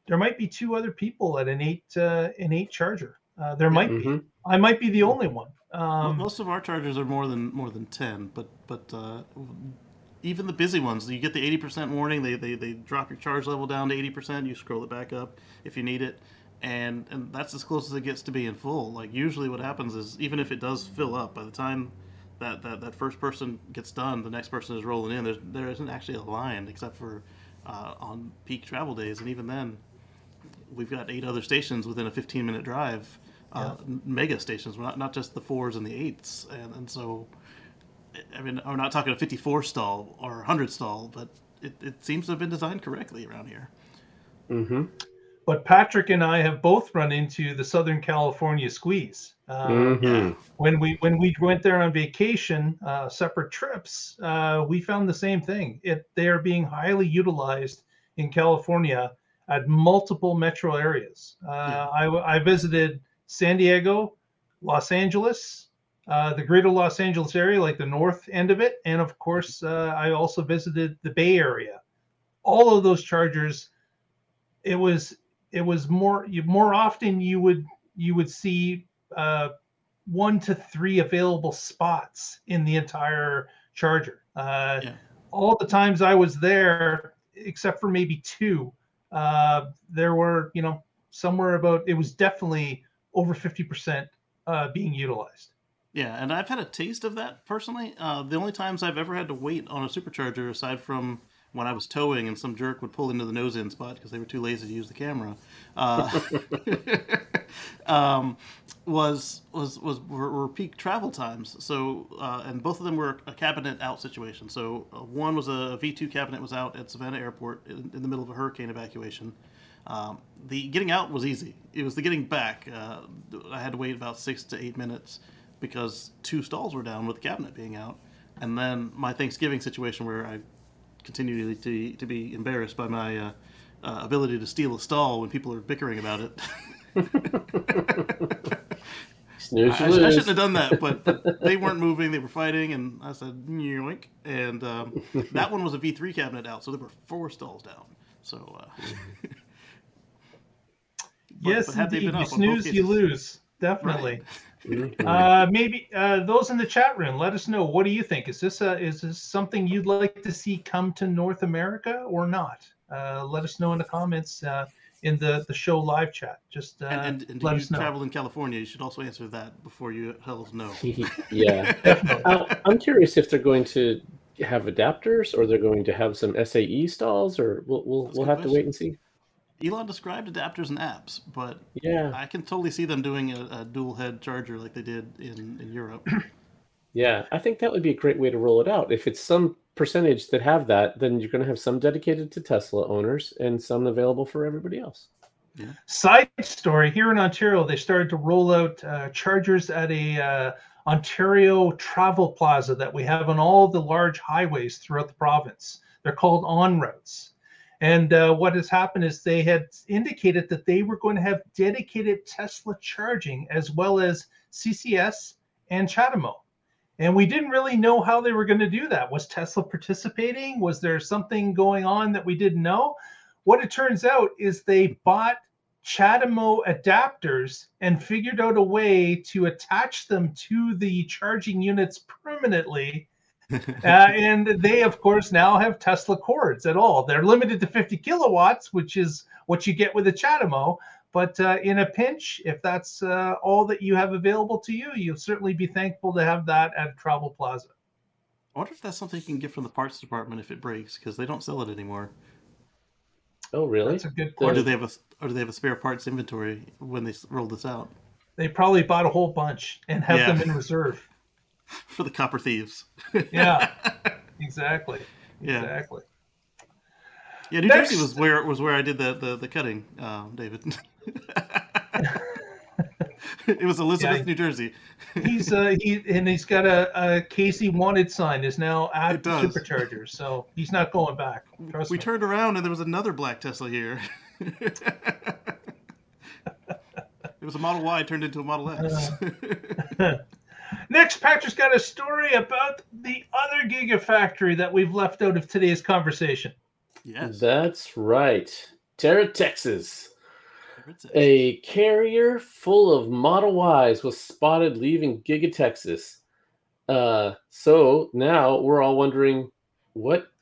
there might be two other people at an eight uh, an eight charger. Uh, there might be. Mhm. I might be the only one. Mo- Um, Most of our chargers are more than more than ten, but but uh, even the busy ones, you get the eighty percent warning. They, they they drop your charge level down to eighty percent. You scroll it back up if you need it, and and that's as close as it gets to being full. Like usually, what happens is even if it does fill up, by the time that, that, that first person gets done, the next person is rolling in. There's there isn't actually a line except for uh, on peak travel days, and even then, we've got eight other stations within a 15 minute drive, uh, mega stations, not not just the fours and the eights, and and so, I mean, we're not talking a 54 stall or 100 stall, but it, it seems to have been designed correctly around here. Mm-hmm. But Patrick and I have both run into the Southern California squeeze. Uh, Mhm. when we when we went there on vacation, uh, separate trips, uh, we found the same thing. It they are being highly utilized in California at multiple metro areas. Uh, Yeah. I, I visited San Diego, Los Angeles, uh, the greater Los Angeles area, like the north end of it, and of course, uh, I also visited the Bay Area. All of those chargers, it was it was more you more often you would you would see uh, one to three available spots in the entire charger. Uh, Yeah. All the times I was there, except for maybe two, uh, there were you know somewhere about it was definitely over fifty percent uh, being utilized. Yeah, and I've had a taste of that personally. Uh, the only times I've ever had to wait on a supercharger, aside from when I was towing and some jerk would pull into the nose in spot because they were too lazy to use the camera, uh, um, was was was were, were peak travel times. So uh, and both of them were a cabinet out situation. So uh, one was a V two cabinet was out at Savannah Airport in, in the middle of a hurricane evacuation. Um, the getting out was easy. It was the getting back. Uh, I had to wait about six to eight minutes because two stalls were down with the cabinet being out, and then my Thanksgiving situation where I continue to to be embarrassed by my uh, uh, ability to steal a stall when people are bickering about it. Snooze, I, you I shouldn't have done that, but, but they weren't moving; they were fighting, and I said yoink. And um, that one was a V three cabinet out, so there were four stalls down. So. Uh, but- yes, but had they indeed. been You up on both snooze, you lose. Definitely. Mhm. Uh, maybe uh, those in the chat room, let us know. What do you think? Is this a, is this something you'd like to see come to North America or not? Uh, let us know in the comments uh, in the the show live chat. Just uh, and, and, and let you us know. travel in California, you should also answer that before you tell us no. yeah. I, I'm curious if they're going to have adapters or they're going to have some SAE stalls, or we'll we'll, That's we'll good have to wait and see. Elon described adapters and apps, but Yeah, I can totally see them doing a, a dual head charger like they did in, in Europe. yeah. I think that would be a great way to roll it out. If it's some percentage that have that, then you're going to have some dedicated to Tesla owners and some available for everybody else. Side story: Here in Ontario, they started to roll out uh, chargers at a uh, Ontario Travel Plaza that we have on all the large highways throughout the province. They're called ONroutes. And uh, what has happened is they had indicated that they were going to have dedicated Tesla charging as well as CCS and CHAdeMO. And we didn't really know how they were going to do that. Was Tesla participating? Was there something going on that we didn't know? What it turns out is they bought CHAdeMO adapters and figured out a way to attach them to the charging units permanently. uh, and they, of course, now have Tesla cords at all. They're limited to 50 kilowatts, which is what you get with a CHAdeMO. But uh, in a pinch, if that's uh, all that you have available to you, you'll certainly be thankful to have that at a travel plaza. I wonder if that's something you can get from the parts department if it breaks, because they don't sell it anymore. Oh, really? That's a good Or do they have a or do they have a spare parts inventory when they s- roll this out They probably bought a whole bunch and have Yeah. them in reserve. for the copper thieves? Yeah. Exactly. Yeah. Exactly. Yeah, New Next- Jersey was where was where I did the the, the cutting, um, David. it was Elizabeth, Yeah. New Jersey. He's uh he and he's got a, a Kacey wanted sign is now at the supercharger, so he's not going back. Trust we me. turned around and there was another black Tesla here. it was a Model Y turned into a Model X. Next, Patrick's got a story about the other Gigafactory that we've left out of today's conversation. yes. That's right. Terra, Texas. A carrier full of Model Ys was spotted leaving Giga Texas. Uh, so now we're all wondering what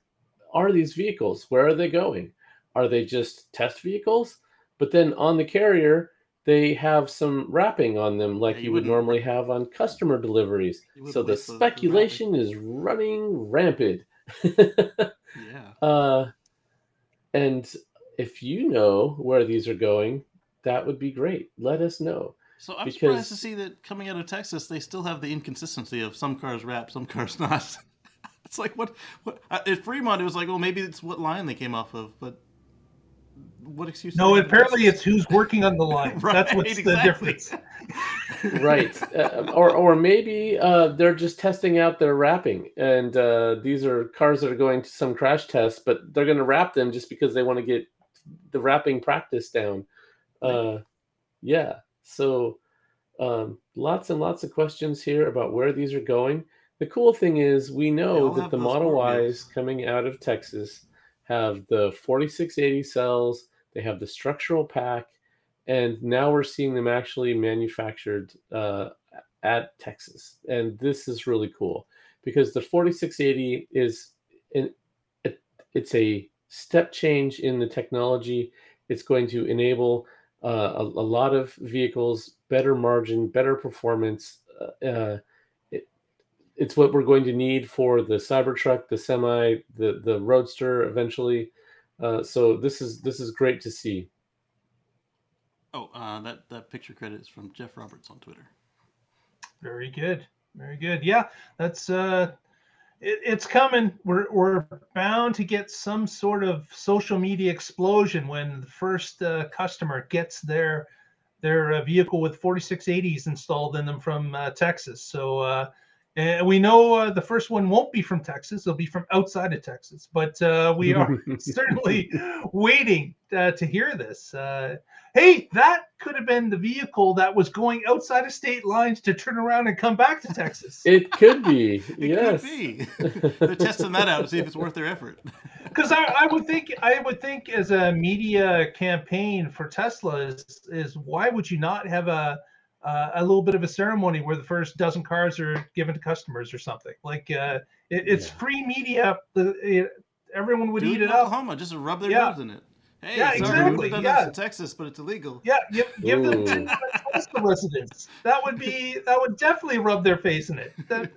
are these vehicles? Where are they going? Are they just test vehicles? But then on the carrier, they have some wrapping on them like Yeah, you, you would normally have on customer deliveries. So the waste the- the speculation is running rampant. Yeah. uh, and if you know where these are going, that would be great. Let us know. So I'm Because- surprised to see that coming out of Texas, they still have the inconsistency of some cars wrapped, some cars not. it's like what? What uh, at Fremont? It was like, well, maybe it's what line they came off of, but what excuse? do No, they have in apparently it's who's working on the line. That's Right, what's the difference. right uh, or or maybe uh, they're just testing out their wrapping and uh, these are cars that are going to some crash tests but they're going to wrap them just because they want to get the wrapping practice down uh, yeah so um, lots and lots of questions here about where these are going the cool thing is we know that the model ys coming out of texas have the 4680 cells they have the structural pack and now we're seeing them actually manufactured uh, at Texas, and this is really cool because the 4680 is an it's a step change in the technology. It's going to enable uh, a, a lot of vehicles, better margin, better performance. Uh, uh, it, it's what we're going to need for the Cybertruck, the semi, the the Roadster eventually. Uh, so this is this is great to see. Oh, uh, that that picture credit is from Jeff Roberts on Twitter. Very good. Very good. Yeah, that's uh it, it's coming. We're we're bound to get some sort of social media explosion when the first uh, customer gets their their uh, vehicle with 4680s installed in them from uh, Texas. So uh and we know uh, the first one won't be from Texas; it'll be from outside of Texas. But uh, we are certainly waiting uh, to hear this. Uh, hey, that could have been the vehicle that was going outside of state lines to turn around and come back to Texas. It could be. It yes. could be. They're testing that out to see if it's worth their effort. Because I, I would think, I would think, as a media campaign for Tesla is, is why would you not have a uh, a little bit of a ceremony where the first dozen cars are given to customers or something? Like uh, it, it's Yeah. free media. The, it, everyone would Do eat it in it up. Oklahoma. Just rub their Yeah. nose in it. Hey, Yeah, sorry, we exactly, would have done yeah. this in Texas, but it's illegal. Yeah, give, give them to the Tesla residents. That would be that would definitely rub their face in it. That,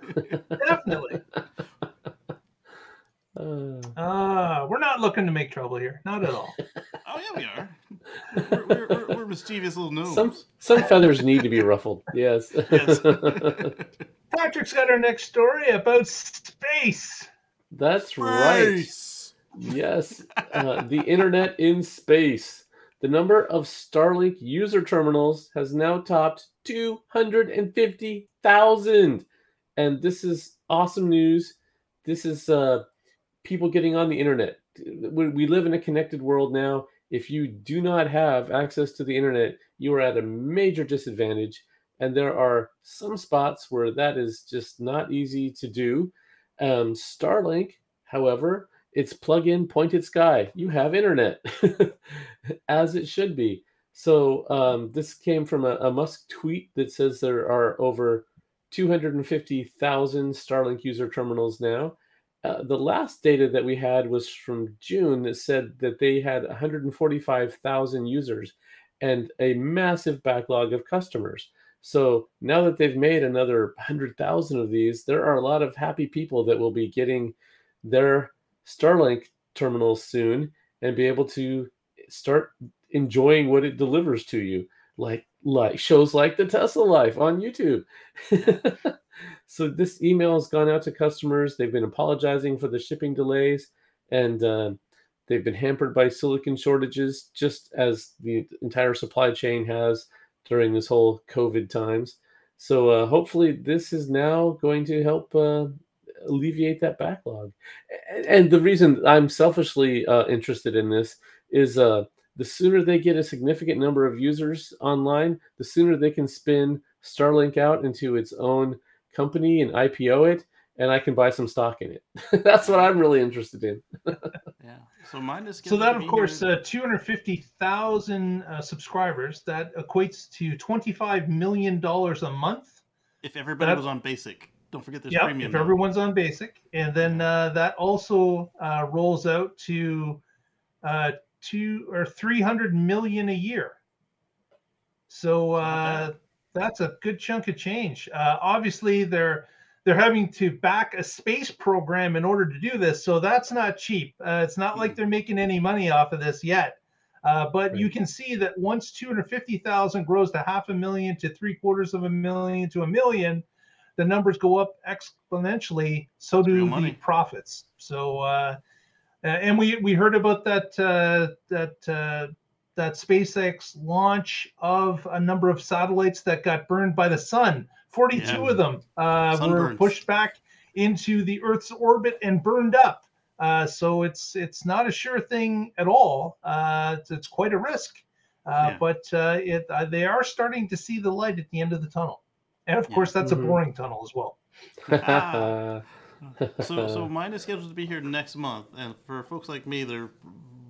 definitely. Uh, Uh, we're not looking to make trouble here. Not at all. Oh yeah, we are. We're, we're, we're, we're mischievous little gnomes. some some feathers need to be ruffled. Yes. Yes. Patrick's got our next story about space. That's right. Yes. Uh, the internet in space. The number of Starlink user terminals has now topped 250,000. And this is awesome news. This is uh, people getting on the internet. We, live in a connected world now. If you do not have access to the internet, you are at a major disadvantage. And there are some spots where that is just not easy to do. Um, Starlink, however, it's plug in, pointed sky. You have internet, as it should be. So um, this came from a, a Musk tweet that says there are over 250,000 Starlink user terminals now. Uh, the last data that we had was from June that said that they had 145,000 users and a massive backlog of customers. So now that they've made another 100,000 of these, there are a lot of happy people that will be getting their Starlink terminals soon and be able to start enjoying what it delivers to you, like like shows like the Tesla Life on YouTube. so this email has gone out to customers. They've been apologizing for the shipping delays, and uh, they've been hampered by silicon shortages, just as the entire supply chain has during this whole COVID times. So uh, hopefully, this is now going to help uh, alleviate that backlog. And, the reason I'm selfishly uh, interested in this is uh, the sooner they get a significant number of users online, the sooner they can spin Starlink out into its own company and IPO it, and I can buy some stock in it. That's what I'm really interested in. Yeah. So mine is. So that, of course, here- uh, 250,000 uh, subscribers. That equates to 25 million dollars a month. if everybody that- was on basic. Don't forget there's Yeah, premium. if now. everyone's on basic, and then uh, that also uh, rolls out to uh, two or three hundred million a year. So uh, bad. That's a good chunk of change. Uh, obviously, they're they're having to back a space program in order to do this, so that's not cheap. Uh, it's not like Mhm. they're making any money off of this yet. Uh, but you can see that once 250,000 grows to half a million to three quarters of a million to a million, the numbers go up exponentially. So do the money. profits. So, uh, uh, and we we heard about that uh, that uh, that SpaceX launch of a number of satellites that got burned by the sun. Forty-two Yeah. of them uh, were pushed back into the Earth's orbit and burned up. Uh, so it's it's not a sure thing at all. Uh, it's, it's quite a risk, uh, Yeah. but uh, it uh, they are starting to see the light at the end of the tunnel, and of Yeah. course that's Mhm. a boring tunnel as well. Ah. so so mine is scheduled to be here next month, and for folks like me, they're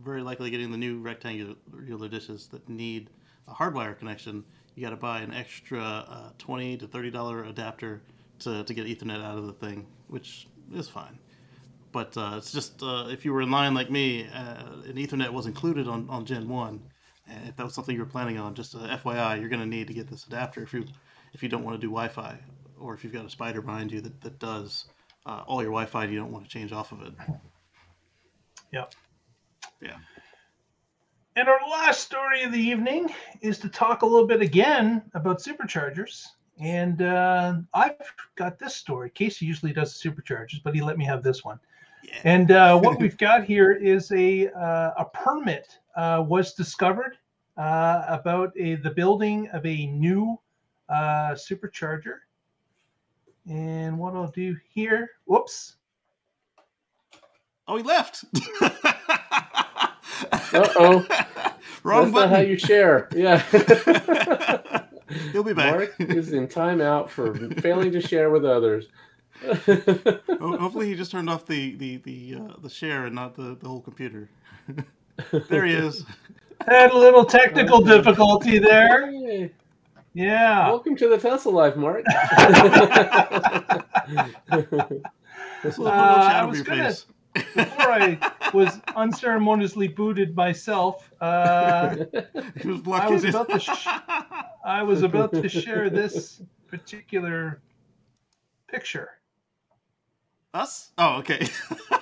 very likely getting the new rectangular dishes that need a hardwire connection. You got to buy an extra uh, twenty to thirty dollar adapter to, to get Ethernet out of the thing, which is fine. But uh, it's just uh, if you were in line like me, uh, an Ethernet was included on, on Gen One, and if that was something you were planning on, just a FYI, you're going to need to get this adapter if you if you don't want to do Wi-Fi, or if you've got a spider behind you that, that does uh, all your Wi-Fi, and you don't want to change off of it. Yep. Yeah. And our last story of the evening is to talk a little bit again about superchargers. And uh, I've got this story. Kacey usually does the superchargers, but he let me have this one. Yeah. And uh, what we've got here is a uh, a permit uh, was discovered uh, about a, the building of a new uh, supercharger. And what I'll do here, whoops, Oh, he left. Uh-oh. Wrong That's not how you share. Yeah. He'll be back. Mark is in timeout for failing to share with others. Hopefully, he just turned off the the the uh, the share and not the, the whole computer. there he is. had a little technical difficulty there. Hey, Yeah. welcome to the Tesla life, Mark. This will put a little Uh, I was your gonna- face. Before I was unceremoniously booted myself, uh, was I was about to sh- I was about to share this particular picture. Us? Oh, okay.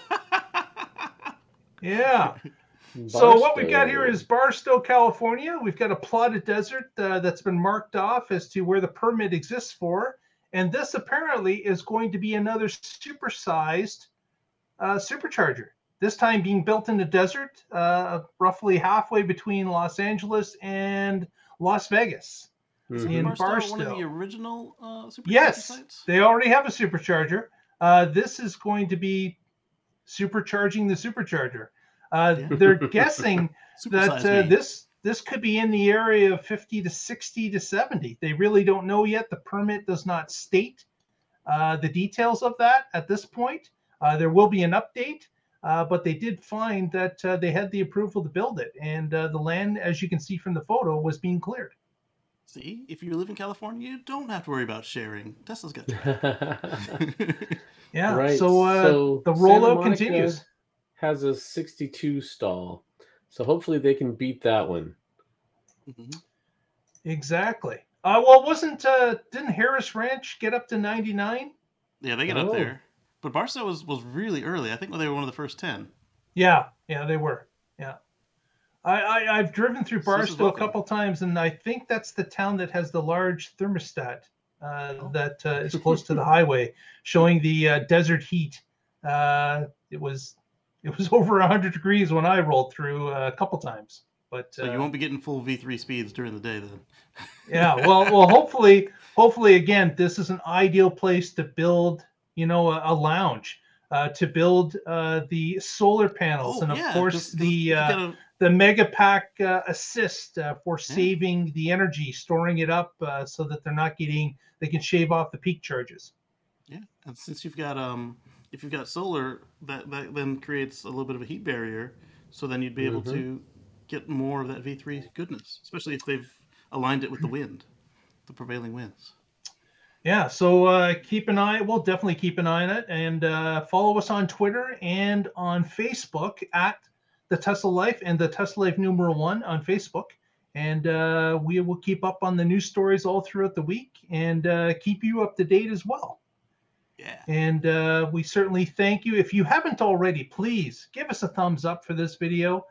Yeah. So what we've got here is Barstow, California. We've got a plotted desert uh, that's been marked off as to where the permit exists for, and this apparently is going to be another supersized uh, supercharger. This time being built in the desert, uh, roughly halfway between Los Angeles and Las Vegas. Mhm. in Barstow, one of the original uh, supercharger Yes, sites? they already have a supercharger. Uh, this is going to be supercharging the supercharger. Uh, Yeah. They're guessing that uh, this this could be in the area of 50 to 60 to 70. They really don't know yet. The permit does not state uh, the details of that at this point. Uh, there will be an update, uh, but they did find that uh, they had the approval to build it, and uh, the land, as you can see from the photo, was being cleared. See, if you live in California, you don't have to worry about sharing. Tesla's got you. Yeah. Right, So, uh, so the Santa rollout continues. Has a 62 stall. So hopefully they can beat that one. Mhm. Exactly. Uh, well, wasn't uh, didn't Harris Ranch get up to 99? Yeah, they get Oh. up there. But Barstow was, was really early. I think they were one of the first 10. Yeah, yeah, they were. Yeah. I, I I've driven through So this is Barstow a couple times, and I think that's the town that has the large thermostat uh, Oh. that uh, is close to the highway, showing the uh, desert heat. Uh, it was it was over 100 degrees when I rolled through uh, a couple times. But So uh, you won't be getting full V3 speeds during the day then. yeah well well hopefully hopefully again this is an ideal place to build you know a, a lounge uh, to build uh, the solar panels and of course 'cause- 'cause the uh, gotta- the mega pack uh, assist uh, for saving the energy storing it up uh, so that they're not getting they can shave off the peak charges Yeah, and since you've got um, if you've got solar, that that then creates a little bit of a heat barrier. So then you'd be able Mhm. to get more of that V3 goodness, especially if they've aligned it with the wind, the prevailing winds. Yeah, so uh, keep an eye. We'll definitely keep an eye on it, and uh, follow us on Twitter and on Facebook at the Tesla Life and the Tesla Life Numeral One on Facebook, and uh, we will keep up on the news stories all throughout the week and uh, keep you up to date as well. Yeah. And uh, we certainly thank you. If you haven't already, please give us a thumbs up for this video.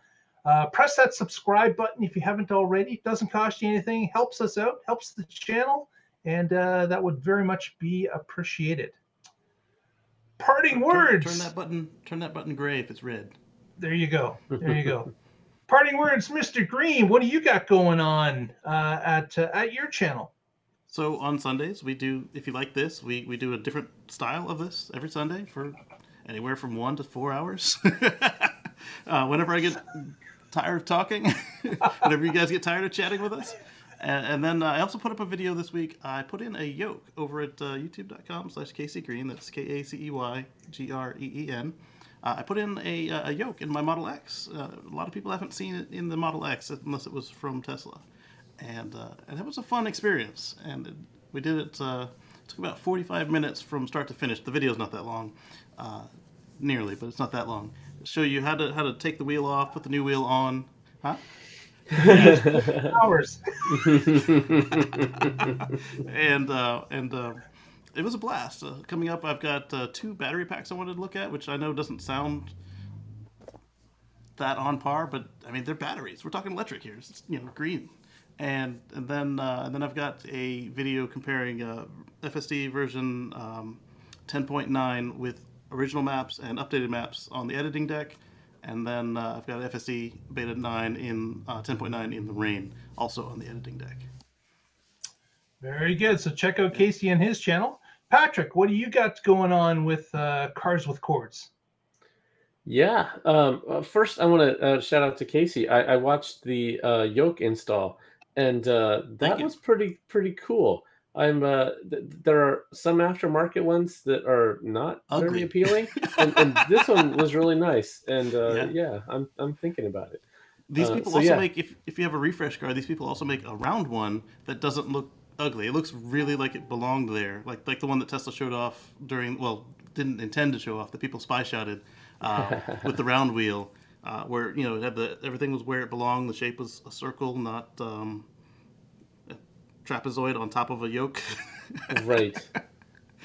Uh, press that subscribe button if you haven't already. It doesn't cost you anything. Helps us out. Helps the channel and uh, that would very much be appreciated. Parting Turn- words. Turn that button. Turn that button gray if it's red. There you go. There you go. Parting words, Mr. Green. What do you got going on uh, at uh, at your channel? So on Sundays we do. If you like this, we we do a different style of this every Sunday for anywhere from one to four hours. uh, whenever I get tired of talking, whenever you guys get tired of chatting with us. And, and then uh, I also put up a video this week. I put in a yoke over at uh, youtube.com slash Kacey Green. That's K A C E Y G R E E N. Uh, I put in a, uh, a yoke in my Model X. Uh, a lot of people haven't seen it in the Model X unless it was from Tesla, and uh, and it was a fun experience. And it, we did it. Uh, took about 45 minutes from start to finish. The video's not that long, nearly, but it's not that long. Show you how to how to take the wheel off, put the new wheel on. Huh? Hours. and uh, and uh, it was a blast. Uh, coming up, I've got uh, two battery packs I wanted to look at, which I know doesn't sound that on par, but I mean they're batteries. We're talking electric here. It's, you know, green. And and then uh, and then I've got a video comparing uh, FSD version um, 10.9 with original maps and updated maps on the editing deck. And then uh, I've got FSD beta 9 in uh, 10.9 in the rain, also on the editing deck. Very good. So check out Kacey and his channel. Patrick, what do you got going on with uh, Cars with Cords? Yeah. Um, uh, first, I want to uh, shout out to Kacey. I, I watched the uh, yoke install, and uh, that was pretty pretty cool. I'm uh, th- there are some aftermarket ones that are not Ugly. very appealing, and, and this one was really nice. And uh, Yeah. yeah. I'm I'm thinking about it. These Uh, people so also yeah. make if if you have a refresh card, these people also make a round one that doesn't look ugly. It looks really like it belonged there, like like the one that Tesla showed off during well didn't intend to show off. The people spy shotted uh, with the round wheel, uh, where you know it had the everything was where it belonged. The shape was a circle, not um, trapezoid on top of a yoke. right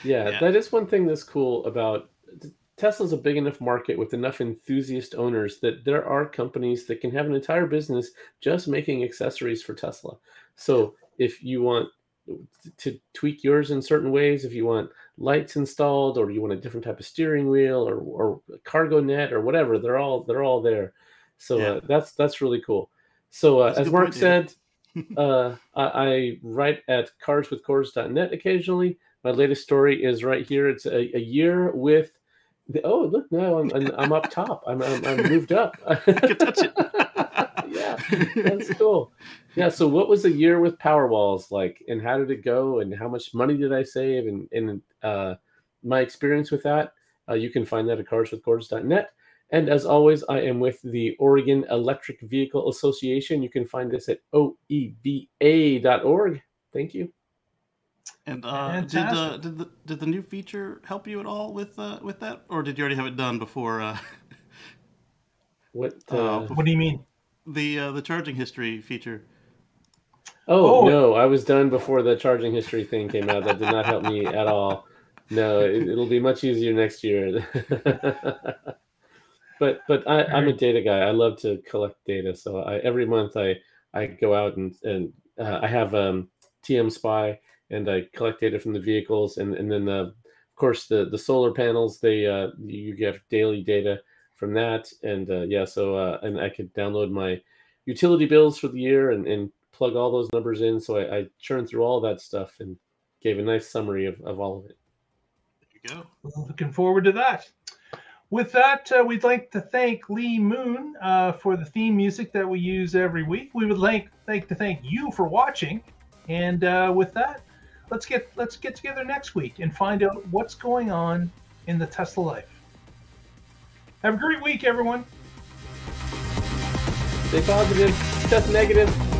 yeah, Yeah. that is one thing that's cool about tesla's a big enough market with enough enthusiast owners that there are companies that can have an entire business just making accessories for tesla so if you want to tweak yours in certain ways if you want lights installed or you want a different type of steering wheel or, or cargo net or whatever they're all they're all there so Yeah. uh, that's that's really cool so uh, as mark point, said uh, I, I write at carswithcords.net occasionally. My latest story is right here. It's a, a year with the, oh look now I'm, I'm, I'm up top. I'm, I'm, I'm moved up. can touch it. yeah, that's cool. Yeah. So what was a year with Powerwalls like, and how did it go, and how much money did I save, and and uh, my experience with that? Uh, you can find that at carswithcords.net. And as always, I am with the Oregon Electric Vehicle Association. You can find this at oeva.org. Thank you. And uh, did uh, did the did the new feature help you at all with uh, with that, or did you already have it done before uh, What? Uh, Uh, What do you mean? the uh, the charging history feature? oh, oh. no, I was done before the charging history thing came out. That did not help me at all. No, it, it'll be much easier next year. but but I, I'm a data guy. I love to collect data. So I, every month I I go out and and uh, I have um, TM Spy and I collect data from the vehicles and and then uh, of course the the solar panels they uh, you get daily data from that and uh, yeah so uh, and I could download my utility bills for the year and, and plug all those numbers in. So I, I churned through all that stuff and gave a nice summary of, of all of it. There you go. Looking forward to that. With that, uh, we'd like to thank Lee Moon uh, for the theme music that we use every week. We would like, like to thank you for watching. And uh, with that, let's get let's get together next week and find out what's going on in the Tesla life. Have a great week, everyone. Stay positive, test negative.